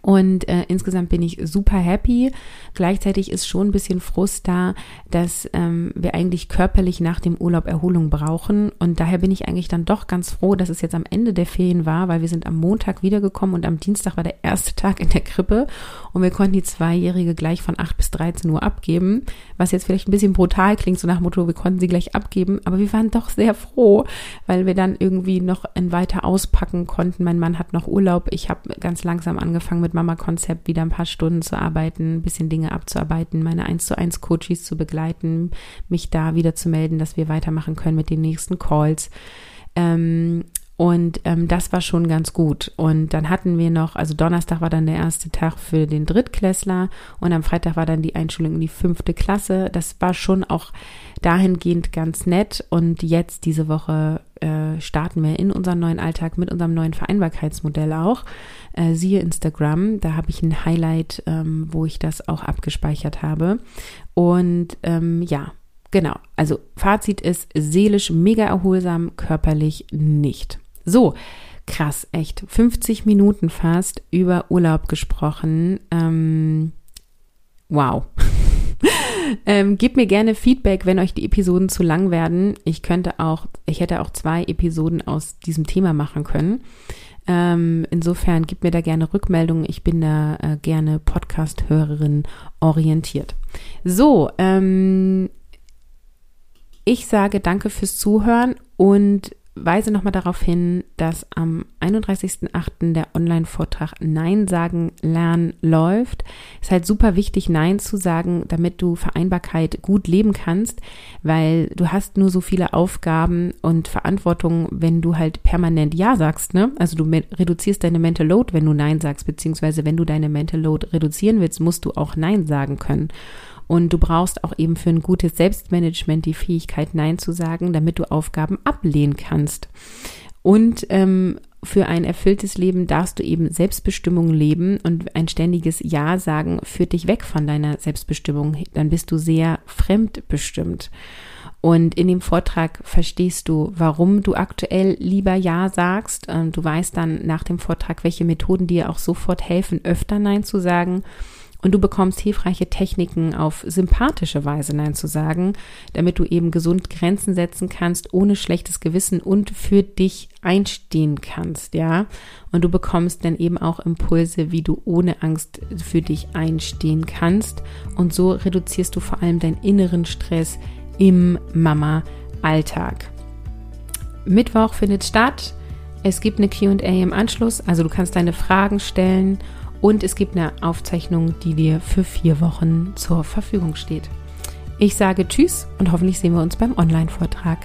Und äh, insgesamt bin ich super happy. Gleichzeitig ist schon ein bisschen Frust da, dass ähm, wir eigentlich körperlich nach dem Urlaub Erholung brauchen. Und daher bin ich eigentlich dann doch ganz froh, dass es jetzt am Ende der Ferien war, weil wir sind am Montag wiedergekommen und am Dienstag war der erste Tag in der Krippe und wir konnten die Zweijährige gleich von 8 bis 13 Uhr abgeben, was jetzt vielleicht ein bisschen brutal klingt, so nach Motto, wir konnten sie gleich abgeben, aber wir waren doch sehr froh, weil wir dann irgendwie noch ein weiter auspacken konnten. Mein Mann hat noch Urlaub, ich habe ganz langsam angefangen, angefangen mit Mama-Konzept wieder ein paar Stunden zu arbeiten, ein bisschen Dinge abzuarbeiten, meine 1 zu 1 Coaches zu begleiten, mich da wieder zu melden, dass wir weitermachen können mit den nächsten Calls. Ähm, Und ähm, das war schon ganz gut. Und dann hatten wir noch, also Donnerstag war dann der erste Tag für den Drittklässler und am Freitag war dann die Einschulung in die fünfte Klasse. Das war schon auch dahingehend ganz nett. Und jetzt diese Woche äh, starten wir in unseren neuen Alltag mit unserem neuen Vereinbarkeitsmodell auch. Äh, siehe Instagram, da habe ich ein Highlight, ähm, wo ich das auch abgespeichert habe. Und ähm, ja, genau. Also Fazit ist seelisch mega erholsam, körperlich nicht. So, krass, echt. 50 Minuten fast über Urlaub gesprochen. Ähm, wow. ähm, gebt mir gerne Feedback, wenn euch die Episoden zu lang werden. Ich könnte auch, ich hätte auch zwei Episoden aus diesem Thema machen können. Ähm, insofern gebt mir da gerne Rückmeldungen. Ich bin da äh, gerne Podcast-Hörerin orientiert. So, ähm, ich sage danke fürs Zuhören und weise nochmal darauf hin, dass am 31.08. der Online-Vortrag Nein sagen lernen läuft. Ist halt super wichtig, Nein zu sagen, damit du Vereinbarkeit gut leben kannst, weil du hast nur so viele Aufgaben und Verantwortung, wenn du halt permanent Ja sagst, ne? Also du reduzierst deine Mental Load, wenn du Nein sagst, beziehungsweise wenn du deine Mental Load reduzieren willst, musst du auch Nein sagen können. Und du brauchst auch eben für ein gutes Selbstmanagement die Fähigkeit, Nein zu sagen, damit du Aufgaben ablehnen kannst. Und ähm, für ein erfülltes Leben darfst du eben Selbstbestimmung leben und ein ständiges Ja sagen führt dich weg von deiner Selbstbestimmung. Dann bist du sehr fremdbestimmt. Und in dem Vortrag verstehst du, warum du aktuell lieber Ja sagst. Du weißt dann nach dem Vortrag, welche Methoden dir auch sofort helfen, öfter Nein zu sagen und du bekommst hilfreiche Techniken auf sympathische Weise Nein zu sagen, damit du eben gesund Grenzen setzen kannst, ohne schlechtes Gewissen und für dich einstehen kannst, ja. Und du bekommst dann eben auch Impulse, wie du ohne Angst für dich einstehen kannst. Und so reduzierst du vor allem deinen inneren Stress im Mama-Alltag. Mittwoch findet statt. Es gibt eine QA im Anschluss, also du kannst deine Fragen stellen und es gibt eine Aufzeichnung, die dir für vier Wochen zur Verfügung steht. Ich sage Tschüss und hoffentlich sehen wir uns beim Online-Vortrag.